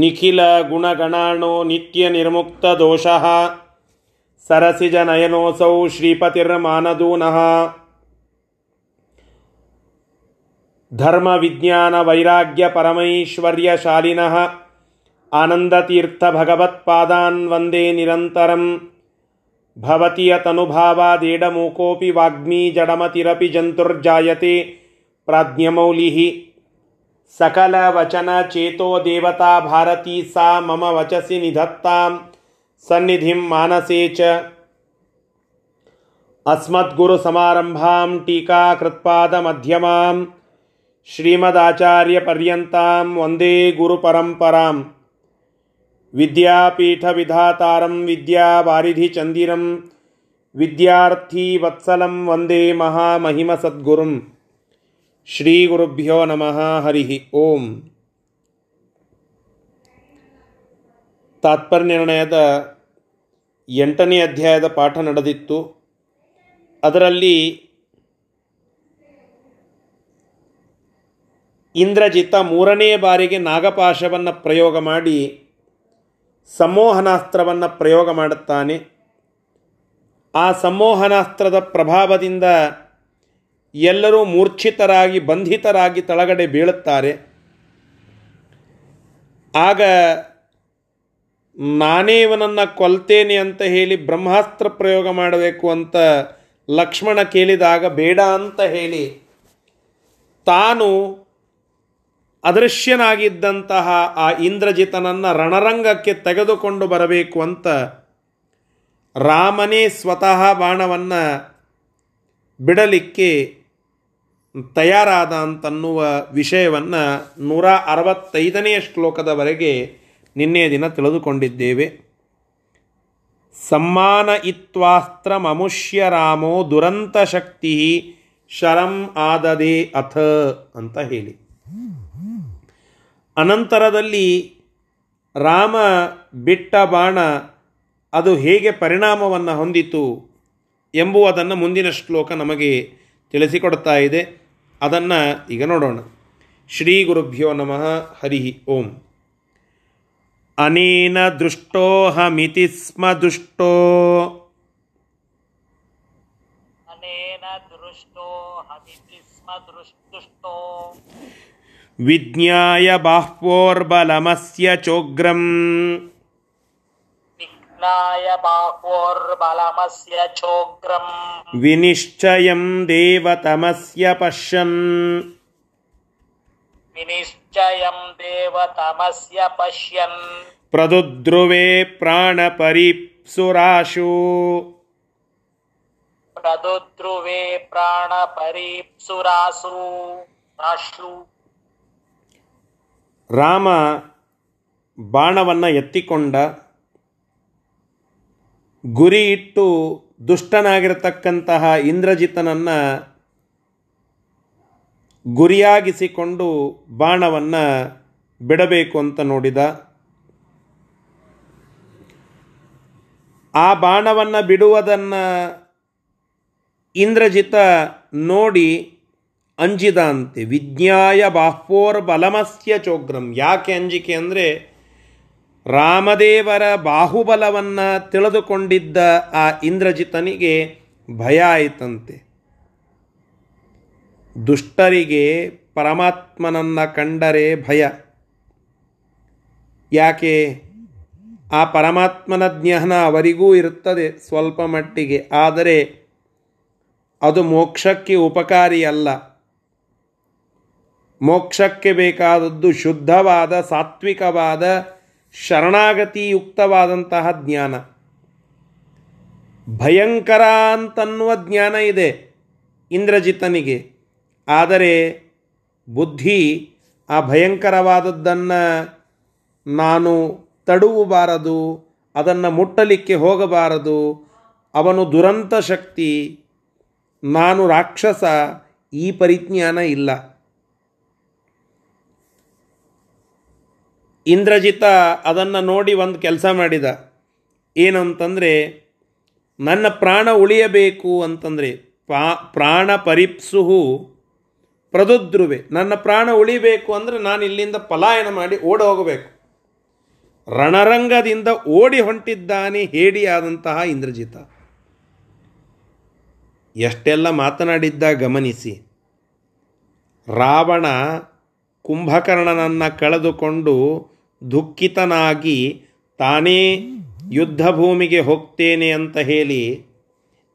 निखिलगुणगणाणो नित्यनिर्मुक्तदोषः सरसिजनयनोऽसौ श्रीपतिर्मानदूनः धर्मविज्ञानवैराग्यपरमैश्वर्यशालिनः आनन्दतीर्थभगवत्पादान् वन्दे निरन्तरम् भवति यतनुभावादेडमूकोऽपि वाग्मी जडमतिरपि जन्तुर्जायते प्राज्ञमौलिः सकलवचनचेतो देवता भारती सा मम वचसि निधत्तां सन्निधिं मानसे च अस्मद्गुरुसमारम्भां टीकाकृत्पादमध्यमां श्रीमदाचार्यपर्यन्तां वन्दे गुरुपरम्परां विद्यापीठविधातारं विद्यावारिधिचन्दिरं विद्यार्थीवत्सलं वन्दे महामहिमसद्गुरुम् ಶ್ರೀಗುರುಭ್ಯೋ ನಮಃ ಹರಿ ಓಂ. ತಾತ್ಪರ್ಯ ನಿರ್ಣಯದ ಎಂಟನೇ ಅಧ್ಯಾಯದ ಪಾಠ ನಡೆದಿತ್ತು. ಅದರಲ್ಲಿ ಇಂದ್ರಜಿತ ಮೂರನೇ ಬಾರಿಗೆ ನಾಗಪಾಶವನ್ನು ಪ್ರಯೋಗ ಮಾಡಿ ಸಂಮೋಹನಾಸ್ತ್ರವನ್ನು ಪ್ರಯೋಗ ಮಾಡುತ್ತಾನೆ. ಆ ಸಂಮೋಹನಾಸ್ತ್ರದ ಪ್ರಭಾವದಿಂದ ಎಲ್ಲರೂ ಮೂರ್ಛಿತರಾಗಿ, ಬಂಧಿತರಾಗಿ ತಳಗಡೆ ಬೀಳುತ್ತಾರೆ. ಆಗ ನಾನೇ ಇವನನ್ನು ಕೊಲ್ತೇನೆ ಅಂತ ಹೇಳಿ ಬ್ರಹ್ಮಾಸ್ತ್ರ ಪ್ರಯೋಗ ಮಾಡಬೇಕು ಅಂತ ಲಕ್ಷ್ಮಣ ಕೇಳಿದಾಗ ಬೇಡ ಅಂತ ಹೇಳಿ ತಾನು ಅದೃಶ್ಯನಾಗಿದ್ದಂತಹ ಆ ಇಂದ್ರಜಿತನನ್ನು ರಣರಂಗಕ್ಕೆ ತೆಗೆದುಕೊಂಡು ಬರಬೇಕು ಅಂತ ರಾಮನೇ ಸ್ವತಃ ಬಾಣವನ್ನು ಬಿಡಲಿಕ್ಕೆ ತಯಾರಾದ ಅಂತನ್ನುವ ವಿಷಯವನ್ನು ನೂರ ಅರವತ್ತೈದನೆಯ ಶ್ಲೋಕದವರೆಗೆ ನಿನ್ನೆ ದಿನ ತಿಳಿದುಕೊಂಡಿದ್ದೇವೆ. ಸಮ್ಮಾನ ಇತ್ವಾಸ್ತ್ರ ಮಮುಷ್ಯ ರಾಮೋ ದುರಂತ ಶಕ್ತಿ ಶರಂ ಆದದೆ ಅಥ ಅಂತ ಹೇಳಿ. ಅನಂತರದಲ್ಲಿ ರಾಮ ಬಿಟ್ಟ ಬಾಣ ಅದು ಹೇಗೆ ಪರಿಣಾಮವನ್ನು ಹೊಂದಿತು ಎಂಬುವುದನ್ನು ಮುಂದಿನ ಶ್ಲೋಕ ನಮಗೆ ತಿಳಿಸಿಕೊಡ್ತಾ ಇದೆ. ಅದನ್ನು ಈಗ ನೋಡೋಣ. ಶ್ರೀ ಗುರುಭ್ಯೋ ನಮಃ ಹರಿ ಓಂ. ಅನೇನ ದೃಷ್ಟೋಹಮಿತಿ ಸ್ಮ ದುಷ್ಟೋ. ವಿಜ್ಞಾಯ ಬಾಹ್ವೋರ್ಬಲಮಸ್ಯ ಚೋಗ್ರಂ. ವಿಘ್ನಾಯ ಬಲಮಸ್ಯ ಚೋಗ್ರಂ ವಿನಿಶ್ಚಯಂ ದೇವತಮಸ್ಯ ಪಶ್ಯನ್ ವಿನಿಶ್ಚಯಂ ದೇವತಮಸ್ಯ ಪಶ್ಯನ್ ಪ್ರದುದ್ರುವೆ ಪ್ರಾಣಪರಿಪ್ಸುರಾಶು ಪ್ರದುದ್ರುವೆ ಪ್ರಾಣ ಪರೀಪ್ಸುರಾಸು ರಾಶು ರಾಮ ಬಾಣವನ್ನು ಎತ್ತಿಕೊಂಡ ಗುರಿ ಇಟ್ಟು ದುಷ್ಟನಾಗಿರತಕ್ಕಂತಹ ಇಂದ್ರಜಿತನನ್ನು ಗುರಿಯಾಗಿಸಿಕೊಂಡು ಬಾಣವನ್ನು ಬಿಡಬೇಕು ಅಂತ ನೋಡಿದ. ಆ ಬಾಣವನ್ನು ಬಿಡುವುದನ್ನು ಇಂದ್ರಜಿತ ನೋಡಿ ಅಂಜಿದ ಅಂತೆ ವಿಜ್ಞಾಯ ಬಾಹ್ವೋರ್ ಬಲಮಸ್ಯ ಚೋಗ್ರಂ. ಯಾಕೆ ಅಂಜಿಕೆ ಅಂದರೆ ರಾಮದೇವರ ಬಾಹುಬಲವನ್ನು ತಿಳಿದುಕೊಂಡಿದ್ದ ಆ ಇಂದ್ರಜಿತನಿಗೆ ಭಯ ಆಯಿತಂತೆ. ದುಷ್ಟರಿಗೆ ಪರಮಾತ್ಮನನ್ನು ಕಂಡರೆ ಭಯ. ಯಾಕೆ? ಆ ಪರಮಾತ್ಮನ ಜ್ಞಾನ ಅವರಿಗೂ ಇರುತ್ತದೆ ಸ್ವಲ್ಪ ಮಟ್ಟಿಗೆ. ಆದರೆ ಅದು ಮೋಕ್ಷಕ್ಕೆ ಉಪಕಾರಿ ಅಲ್ಲ ಮೋಕ್ಷಕ್ಕೆ ಬೇಕಾದದ್ದು ಶುದ್ಧವಾದ ಸಾತ್ವಿಕವಾದ ಶರಣಾಗತಿಯುಕ್ತವಾದಂತಹ ಜ್ಞಾನ. ಭಯಂಕರ ಅಂತನ್ನುವ ಜ್ಞಾನ ಇದೆ ಇಂದ್ರಜಿತನಿಗೆ ಆದರೆ ಬುದ್ಧಿ ಆ ಭಯಂಕರವಾದದ್ದನ್ನು ನಾನು ತಡುವಬಾರದು, ಅದನ್ನು ಮುಟ್ಟಲಿಕ್ಕೆ ಹೋಗಬಾರದು. ಅವನು ದುರಂತ ಶಕ್ತಿ, ನಾನು ರಾಕ್ಷಸ, ಈ ಪರಿಜ್ಞಾನ ಇಲ್ಲ. ಇಂದ್ರಜಿತ ಅದನ್ನು ನೋಡಿ ಒಂದು ಕೆಲಸ ಮಾಡಿದ. ಏನಂತಂದರೆ, ನನ್ನ ಪ್ರಾಣ ಉಳಿಯಬೇಕು ಅಂತಂದರೆ, ಪಾ, ಪ್ರಾಣ ಪರಿಪ್ಸುಹು ಪ್ರದುದ್ರುವೆ. ನನ್ನ ಪ್ರಾಣ ಉಳಿಬೇಕು ಅಂದರೆ ನಾನು ಇಲ್ಲಿಂದ ಪಲಾಯನ ಮಾಡಿ ಓಡಿ ಹೋಗಬೇಕು. ರಣರಂಗದಿಂದ ಓಡಿ ಹೊಂಟಿದ್ದಾನೆ ಹೇಡಿಯಾದಂತಹ ಇಂದ್ರಜಿತ. ಎಷ್ಟೆಲ್ಲ ಮಾತನಾಡಿದ್ದ ಗಮನಿಸಿ. ರಾವಣ ಕುಂಭಕರ್ಣನನ್ನು ಕಳೆದುಕೊಂಡು ದುಃಖಿತನಾಗಿ ತಾನೇ ಯುದ್ಧ ಭೂಮಿಗೆ ಹೋಗ್ತೇನೆ ಅಂತ ಹೇಳಿ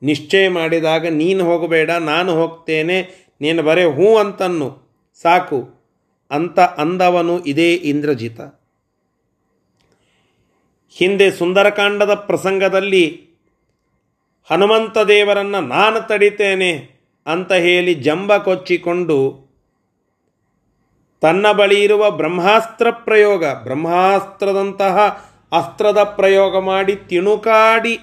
ನಿಶ್ಚಯ ಮಾಡಿದಾಗ, ನೀನು ಹೋಗಬೇಡ, ನಾನು ಹೋಗ್ತೇನೆ, ನೀನು ಬರೇ ಹೂ ಅಂತನ್ನು, ಸಾಕು, ಅಂತ ಅಂದವನು ಇದೇ ಇಂದ್ರಜಿತ. ಹಿಂದೆ ಸುಂದರಕಾಂಡದ ಪ್ರಸಂಗದಲ್ಲಿ ಹನುಮಂತ ದೇವರನ್ನು ನಾನು ತಡಿತೇನೆ ಅಂತ ಹೇಳಿ ಜಂಬ ಕೊಚ್ಚಿಕೊಂಡು ತನ್ನ ಬಳಿ ಇರುವ ಬ್ರಹ್ಮಾಸ್ತ್ರ ಪ್ರಯೋಗ, ಬ್ರಹ್ಮಾಸ್ತ್ರದಂತಹ ಅಸ್ತ್ರದ ಪ್ರಯೋಗ ಮಾಡಿ ತಿಣುಕಾಡಿ.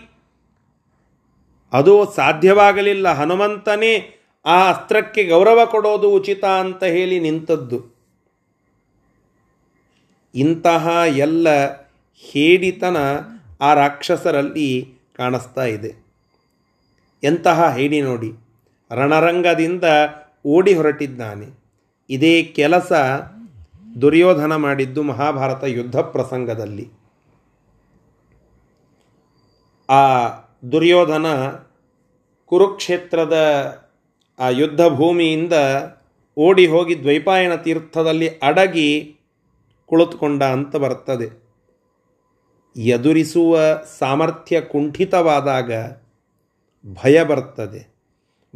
ಅದು ಸಾಧ್ಯವಾಗಲಿಲ್ಲ. ಹನುಮಂತನೇ ಆ ಅಸ್ತ್ರಕ್ಕೆ ಗೌರವ ಕೊಡೋದು ಉಚಿತ ಅಂತ ಹೇಳಿ ನಿಂತದ್ದು. ಇಂತಹ ಎಲ್ಲ ಹೇಡಿತನ ಆ ರಾಕ್ಷಸರಲ್ಲಿ ಕಾಣಿಸ್ತಾ ಇದೆ. ಎಂತಹ ಹೇಡಿ ನೋಡಿ. ರಣರಂಗದಿಂದ ಓಡಿ ಹೊರಟಿದ್ದಾನೆ. ಇದೇ ಕೆಲಸ ದುರ್ಯೋಧನ ಮಾಡಿದ್ದು ಮಹಾಭಾರತ ಯುದ್ಧ ಪ್ರಸಂಗದಲ್ಲಿ. ಆ ದುರ್ಯೋಧನ ಕುರುಕ್ಷೇತ್ರದ ಆ ಯುದ್ಧ ಭೂಮಿಯಿಂದ ಓಡಿ ಹೋಗಿ ದ್ವೈಪಾಯನ ತೀರ್ಥದಲ್ಲಿ ಅಡಗಿ ಕುಳಿತುಕೊಂಡ ಅಂತ ಬರ್ತದೆ. ಎದುರಿಸುವ ಸಾಮರ್ಥ್ಯ ಕುಂಠಿತವಾದಾಗ ಭಯ ಬರ್ತದೆ.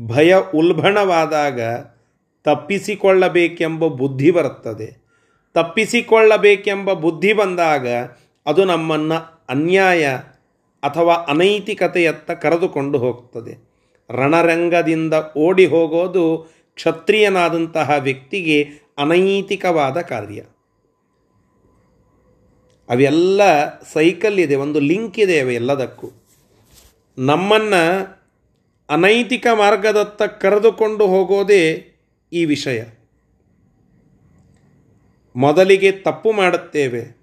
ಭಯ ಉಲ್ಬಣವಾದಾಗ ತಪ್ಪಿಸಿಕೊಳ್ಳಬೇಕೆಂಬ ಬುದ್ಧಿ ಬರುತ್ತದೆ. ತಪ್ಪಿಸಿಕೊಳ್ಳಬೇಕೆಂಬ ಬುದ್ಧಿ ಬಂದಾಗ ಅದು ನಮ್ಮನ್ನು ಅನ್ಯಾಯ ಅಥವಾ ಅನೈತಿಕತೆಯತ್ತ ಕರೆದುಕೊಂಡು ಹೋಗ್ತದೆ. ರಣರಂಗದಿಂದ ಓಡಿ ಹೋಗೋದು ಕ್ಷತ್ರಿಯನಾದಂತಹ ವ್ಯಕ್ತಿಗೆ ಅನೈತಿಕವಾದ ಕಾರ್ಯ. ಅವೆಲ್ಲ ಸೈಕಲ್ ಇದೆ, ಒಂದು ಲಿಂಕ್ ಇದೆ ಅವೆಲ್ಲದಕ್ಕೂ. ನಮ್ಮನ್ನು ಅನೈತಿಕ ಮಾರ್ಗದತ್ತ ಕರೆದುಕೊಂಡು ಹೋಗೋದೇ ಈ ವಿಷಯ. ಮೊದಲಿಗೆ ತಪ್ಪು ಮಾಡುತ್ತೇವೆ.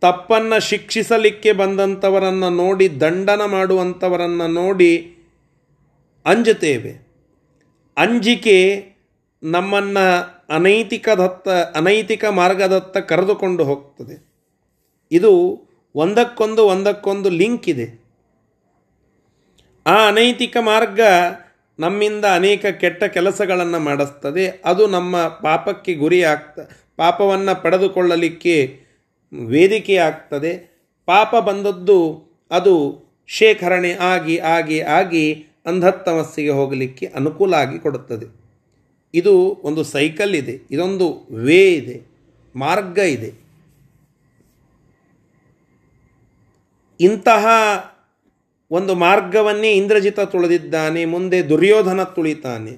ತಪ್ಪನ್ನು ಶಿಕ್ಷಿಸಲಿಕ್ಕೆ ಬಂದಂಥವರನ್ನು ನೋಡಿ, ದಂಡನ ಮಾಡುವಂಥವರನ್ನು ನೋಡಿ ಅಂಜುತ್ತೇವೆ. ಅಂಜಿಕೆ ನಮ್ಮನ್ನು ಅನೈತಿಕದತ್ತ, ಅನೈತಿಕ ಮಾರ್ಗದತ್ತ ಕರೆದುಕೊಂಡು ಹೋಗ್ತದೆ. ಇದು ಒಂದಕ್ಕೊಂದು ಒಂದಕ್ಕೊಂದು ಲಿಂಕ್ ಇದೆ. ಆ ಅನೈತಿಕ ಮಾರ್ಗ ನಮ್ಮಿಂದ ಅನೇಕ ಕೆಟ್ಟ ಕೆಲಸಗಳನ್ನು ಮಾಡಿಸ್ತದೆ. ಅದು ನಮ್ಮ ಪಾಪಕ್ಕೆ ಗುರಿ ಆಗ್ತ ಪಾಪವನ್ನು ಪಡೆದುಕೊಳ್ಳಲಿಕ್ಕೆ ವೇದಿಕೆ ಆಗ್ತದೆ. ಪಾಪ ಬಂದದ್ದು ಅದು ಶೇಖರಣೆ ಆಗಿ ಆಗಿ ಆಗಿ ಅಂಧತ್ತಮಸ್ಸಿಗೆ ಹೋಗಲಿಕ್ಕೆ ಅನುಕೂಲ ಆಗಿ ಕೊಡುತ್ತದೆ. ಇದು ಒಂದು ಸೈಕಲ್ ಇದೆ. ಇದೊಂದು ವೇ ಇದೆ. ಮಾರ್ಗ ಇದೆ. ಇಂತಹ ಒಂದು ಮಾರ್ಗವನ್ನೇ ಇಂದ್ರಜಿತ ತುಳಿದಿದ್ದಾನೆ, ಮುಂದೆ ದುರ್ಯೋಧನ ತುಳಿತಾನೆ.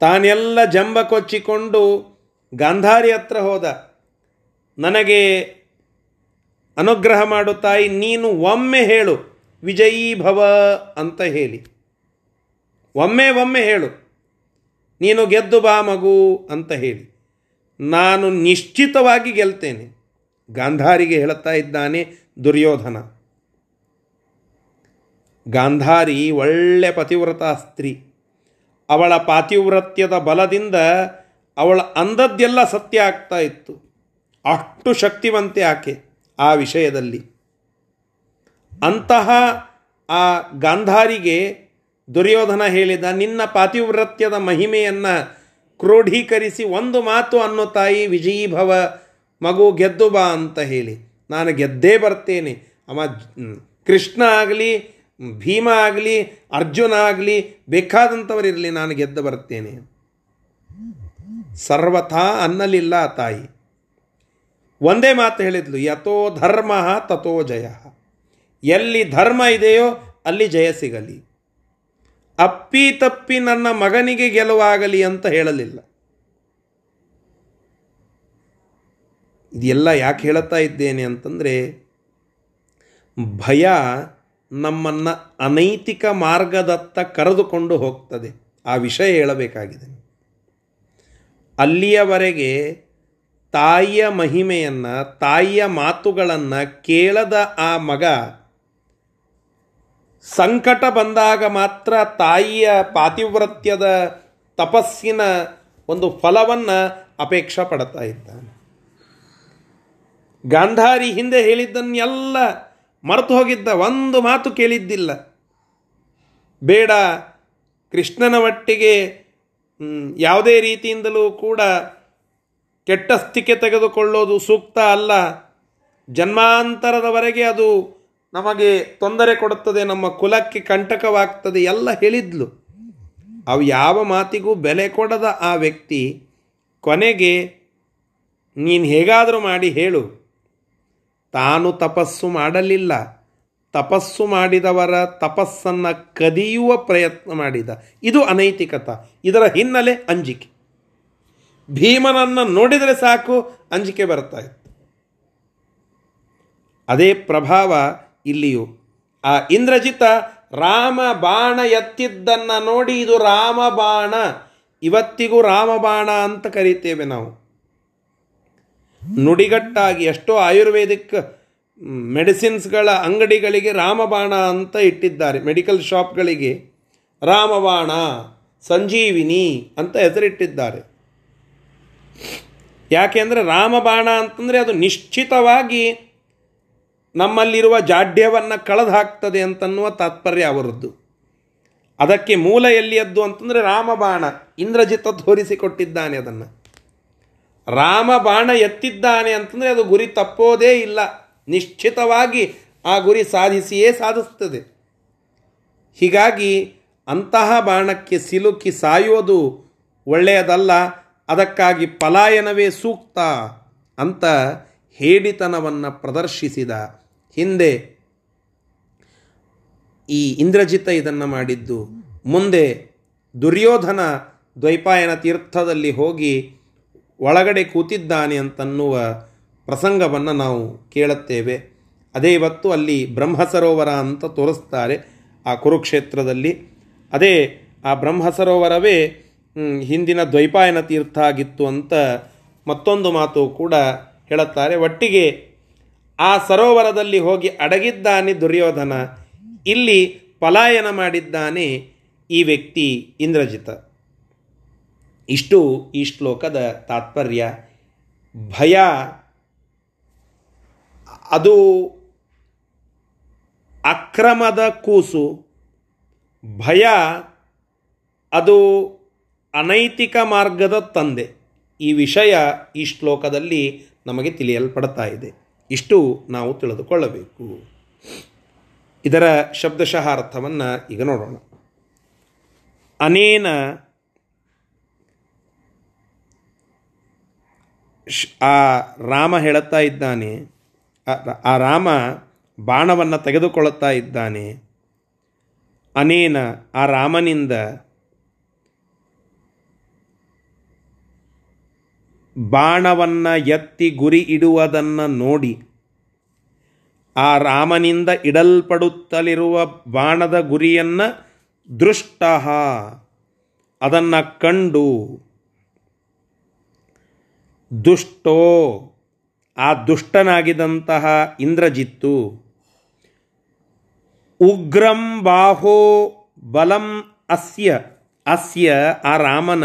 ತಾನೆಲ್ಲ ಜಂಬ ಕೊಚ್ಚಿಕೊಂಡು ಗಾಂಧಾರಿ ಹತ್ರ ಹೋದ. ನನಗೆ ಅನುಗ್ರಹ ಮಾಡುತ್ತಾಯಿ ತಾಯಿ, ನೀನು ಒಮ್ಮೆ ಹೇಳು, ವಿಜಯೀ ಭವ ಅಂತ ಹೇಳಿ. ಒಮ್ಮೆ ಒಮ್ಮೆ ಹೇಳು, ನೀನು ಗೆದ್ದು ಬಾ ಮಗು ಅಂತ ಹೇಳಿ. ನಾನು ನಿಶ್ಚಿತವಾಗಿ ಗೆಲ್ತೇನೆ. ಗಾಂಧಾರಿಗೆ ಹೇಳುತ್ತಾ ಇದ್ದಾನೆ ದುರ್ಯೋಧನ. ಗಾಂಧಾರಿ ಒಳ್ಳೆ ಪತಿವ್ರತ ಸ್ತ್ರೀ. ಅವಳ ಪಾತಿವ್ರತ್ಯದ ಬಲದಿಂದ ಅವಳ ಅಂದದ್ದೆಲ್ಲ ಸತ್ಯ ಆಗ್ತಾ ಇತ್ತು. ಅಷ್ಟು ಶಕ್ತಿವಂತೆ ಆಕೆ ಆ ವಿಷಯದಲ್ಲಿ. ಅಂತಹ ಆ ಗಾಂಧಾರಿಗೆ ದುರ್ಯೋಧನ ಹೇಳಿದ, ನಿನ್ನ ಪಾತಿವ್ರತ್ಯದ ಮಹಿಮೆಯನ್ನು ಕ್ರೋಢೀಕರಿಸಿ ಒಂದು ಮಾತು ಅನ್ನೋ ತಾಯಿ ವಿಜಯೀಭವ ಮಗು ಗೆದ್ದು ಬಾ ಅಂತ ಹೇಳಿ. ನಾನು ಗೆದ್ದೇ ಬರ್ತೇನೆ. ಅವ ಕೃಷ್ಣ ಆಗಲಿ, ಭೀಮ ಆಗಲಿ, ಅರ್ಜುನ ಆಗಲಿ ಬೇಕಾದಂಥವರಿರಲಿ ನಾನು ಗೆದ್ದು ಬರ್ತೇನೆ. ಸರ್ವಥಾ ಅನ್ನಲಿಲ್ಲ ತಾಯಿ. ಒಂದೇ ಮಾತು ಹೇಳಿದ್ಲು, ಯಥೋ ಧರ್ಮ ತಥೋ ಜಯ. ಎಲ್ಲಿ ಧರ್ಮ ಇದೆಯೋ ಅಲ್ಲಿ ಜಯ ಸಿಗಲಿ. ಅಪ್ಪಿ ತಪ್ಪಿ ನನ್ನ ಮಗನಿಗೆ ಗೆಲುವಾಗಲಿ ಅಂತ ಹೇಳಲಿಲ್ಲ. ಇದೆಲ್ಲ ಯಾಕೆ ಹೇಳುತ್ತಾ ಇದ್ದೇನೆ ಅಂತಂದರೆ, ಭಯ ನಮ್ಮನ್ನು ಅನೈತಿಕ ಮಾರ್ಗದತ್ತ ಕರೆದುಕೊಂಡು ಹೋಗ್ತದೆ. ಆ ವಿಷಯ ಹೇಳಬೇಕಾಗಿದೆ. ಅಲ್ಲಿಯವರೆಗೆ ತಾಯಿಯ ಮಹಿಮೆಯನ್ನು, ತಾಯಿಯ ಮಾತುಗಳನ್ನು ಕೇಳದ ಆ ಮಗ ಸಂಕಟ ಬಂದಾಗ ಮಾತ್ರ ತಾಯಿಯ ಪಾತಿವ್ರತ್ಯದ ತಪಸ್ಸಿನ ಒಂದು ಫಲವನ್ನು ಅಪೇಕ್ಷೆ ಪಡ್ತಾ ಇದ್ದಾನೆ. ಗಾಂಧಾರಿ ಹಿಂದೆ ಹೇಳಿದ್ದನ್ನೆಲ್ಲ ಮರೆತು ಹೋಗಿದ್ದ ಒಂದು ಮಾತು ಕೇಳಿದ್ದಿಲ್ಲ. ಬೇಡ, ಕೃಷ್ಣನ ಒಟ್ಟಿಗೆ ಯಾವುದೇ ರೀತಿಯಿಂದಲೂ ಕೂಡ ಕೆಟ್ಟ ಸ್ಥಿಕೆ ತೆಗೆದುಕೊಳ್ಳೋದು ಸೂಕ್ತ ಅಲ್ಲ. ಜನ್ಮಾಂತರದವರೆಗೆ ಅದು ನಮಗೆ ತೊಂದರೆ ಕೊಡುತ್ತದೆ, ನಮ್ಮ ಕುಲಕ್ಕೆ ಕಂಟಕವಾಗ್ತದೆ ಎಲ್ಲ ಹೇಳಿದ್ಲು. ಅವು ಯಾವ ಮಾತಿಗೂ ಬೆಲೆ ಕೊಡದ ಆ ವ್ಯಕ್ತಿ, ಕೊನೆಗೆ ನೀನು ಹೇಗಾದರೂ ಮಾಡಿ ಹೇಳು. ತಾನು ತಪಸ್ಸು ಮಾಡಲಿಲ್ಲ. ತಪಸ್ಸು ಮಾಡಿದವರ ತಪಸ್ಸನ್ನು ಕದಿಯುವ ಪ್ರಯತ್ನ ಮಾಡಿದ. ಇದು ಅನೈತಿಕತ. ಇದರ ಹಿನ್ನೆಲೆ ಅಂಜಿಕೆ. ಭೀಮನನ್ನು ನೋಡಿದರೆ ಸಾಕು, ಅಂಜಿಕೆ ಬರ್ತಾ ಇತ್ತು. ಅದೇ ಪ್ರಭಾವ ಇಲ್ಲಿಯೂ. ಆ ಇಂದ್ರಜಿತ ರಾಮ ಬಾಣ ಎತ್ತಿದ್ದನ್ನು ನೋಡಿ ಇದು ರಾಮ ಬಾಣ. ಇವತ್ತಿಗೂ ರಾಮಬಾಣ ಅಂತ ಕರೀತೇವೆ ನಾವು. ನುಡಿಗಟ್ಟಾಗಿ ಎಷ್ಟೋ ಆಯುರ್ವೇದಿಕ್ ಮೆಡಿಸಿನ್ಸ್ಗಳ ಅಂಗಡಿಗಳಿಗೆ ರಾಮಬಾಣ ಅಂತ ಇಟ್ಟಿದ್ದಾರೆ. ಮೆಡಿಕಲ್ ಶಾಪ್ಗಳಿಗೆ ರಾಮಬಾಣ, ಸಂಜೀವಿನಿ ಅಂತ ಹೆಸರಿಟ್ಟಿದ್ದಾರೆ. ಯಾಕೆಂದರೆ ರಾಮಬಾಣ ಅಂತಂದರೆ ಅದು ನಿಶ್ಚಿತವಾಗಿ ನಮ್ಮಲ್ಲಿರುವ ಜಾಡ್ಯವನ್ನು ಕಳೆದು ಹಾಕ್ತದೆ ಅಂತನ್ನುವ ತಾತ್ಪರ್ಯ ಅವರದ್ದು. ಅದಕ್ಕೆ ಮೂಲ ಎಲ್ಲಿಯದ್ದು ಅಂತಂದರೆ ರಾಮಬಾಣ, ಇಂದ್ರಜಿತ ತೋರಿಸಿಕೊಟ್ಟಿದ್ದಾನೆ ಅದನ್ನು. ರಾಮ ಬಾಣ ಎತ್ತಿದ್ದಾನೆ ಅಂತಂದರೆ ಅದು ಗುರಿ ತಪ್ಪೋದೇ ಇಲ್ಲ. ನಿಶ್ಚಿತವಾಗಿ ಆ ಗುರಿ ಸಾಧಿಸಿಯೇ ಸಾಧಿಸ್ತದೆ ಹೀಗಾಗಿ ಅಂತಹ ಬಾಣಕ್ಕೆ ಸಿಲುಕಿ ಸಾಯೋದು ಒಳ್ಳೆಯದಲ್ಲ. ಅದಕ್ಕಾಗಿ ಪಲಾಯನವೇ ಸೂಕ್ತ ಅಂತ ಹೇಡಿತನವನ್ನು ಪ್ರದರ್ಶಿಸಿದ ಹಿಂದೆ ಈ ಇಂದ್ರಜಿತ ಇದನ್ನು ಮಾಡಿದ್ದು. ಮುಂದೆ ದುರ್ಯೋಧನ ದ್ವೈಪಾಯನ ತೀರ್ಥದಲ್ಲಿ ಹೋಗಿ ಒಳಗಡೆ ಕೂತಿದ್ದಾನೆ ಅಂತನ್ನುವ ಪ್ರಸಂಗವನ್ನು ನಾವು ಕೇಳುತ್ತೇವೆ. ಅದೇ ಇವತ್ತು ಅಲ್ಲಿ ಬ್ರಹ್ಮ ಸರೋವರ ಅಂತ ತೋರಿಸ್ತಾರೆ ಆ ಕುರುಕ್ಷೇತ್ರದಲ್ಲಿ. ಅದೇ ಆ ಬ್ರಹ್ಮ ಸರೋವರವೇ ಹಿಂದಿನ ದ್ವೈಪಾಯನ ತೀರ್ಥ ಆಗಿತ್ತು ಅಂತ ಮತ್ತೊಂದು ಮಾತು ಕೂಡ ಹೇಳುತ್ತಾರೆ. ಒಟ್ಟಿಗೆ ಆ ಸರೋವರದಲ್ಲಿ ಹೋಗಿ ಅಡಗಿದ್ದಾನೆ ದುರ್ಯೋಧನ. ಇಲ್ಲಿ ಪಲಾಯನ ಮಾಡಿದ್ದಾನೆ ಈ ವ್ಯಕ್ತಿ ಇಂದ್ರಜಿತ. ಇಷ್ಟು ಈ ಶ್ಲೋಕದ ತಾತ್ಪರ್ಯ. ಭಯ, ಅದು ಅಕ್ರಮದ ಕೂಸು. ಭಯ, ಅದು ಅನೈತಿಕ ಮಾರ್ಗದ ತಂದೆ. ಈ ವಿಷಯ ಈ ಶ್ಲೋಕದಲ್ಲಿ ನಮಗೆ ತಿಳಿಯಲ್ಪಡ್ತಾ ಇದೆ. ಇಷ್ಟು ನಾವು ತಿಳಿದುಕೊಳ್ಳಬೇಕು. ಇದರ ಶಬ್ದಶಃ ಅರ್ಥವನ್ನು ಈಗ ನೋಡೋಣ. ಅನೇನ ಆ ರಾಮ ಹೇಳುತ್ತಾ ಇದ್ದಾನೆ, ಆ ರಾಮ ಬಾಣವನ್ನು ತೆಗೆದುಕೊಳ್ಳುತ್ತಾ ಇದ್ದಾನೆ, ಅನೇನ ಆ ರಾಮನಿಂದ ಬಾಣವನ್ನು ಎತ್ತಿ ಗುರಿ ಇಡುವುದನ್ನು ನೋಡಿ, ಆ ರಾಮನಿಂದ ಇಡಲ್ಪಡುತ್ತಲಿರುವ ಬಾಣದ ಗುರಿಯನ್ನು ದೃಷ್ಟ ಅದನ್ನು ಕಂಡು ದುಷ್ಟೋ. ಆ ದುಷ್ಟನಾಗಿದ್ದಂತಹ ಇಂದ್ರಜಿತ್ತು. ಉಗ್ರಂ ಬಾಹೋ ಬಲಂ ಅಸ್ಯ. ಅಸ್ಯ ಆ ರಾಮನ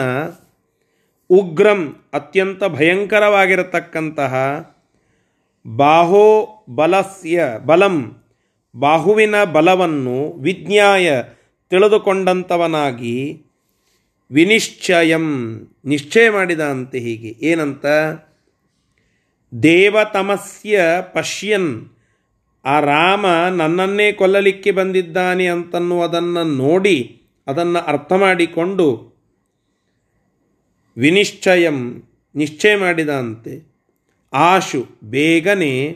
ಉಗ್ರಂ ಅತ್ಯಂತ ಭಯಂಕರವಾಗಿರತಕ್ಕಂತಹ ಬಾಹೋ ಬಲಸ್ಯ ಬಲಂ ಬಾಹುವಿನ ಬಲವನ್ನು ವಿಜ್ಞಾಯ ತಿಳಿದುಕೊಂಡಂಥವನಾಗಿ ವಿನಿಶ್ಚಯಂ. ನಿಶ್ಚಯ ಮಾಡಿದ ಅಂತೆ ಹೀಗೆ. ಏನಂತ? ದೇವತಮಸ್ಯ ಪಶ್ಯನ್. ಆ ರಾಮ ನನ್ನನ್ನೇ ಕೊಲ್ಲಲಿಕ್ಕೆ ಬಂದಿದ್ದಾನೆ ಅಂತನ್ನುವುದನ್ನು ನೋಡಿ ಅದನ್ನು ಅರ್ಥ ಮಾಡಿಕೊಂಡು ವಿನಿಶ್ಚಯಂ, ನಿಶ್ಚಯ ಮಾಡಿದ ಅಂತೆ ಆಶು, ಬೇಗನೆ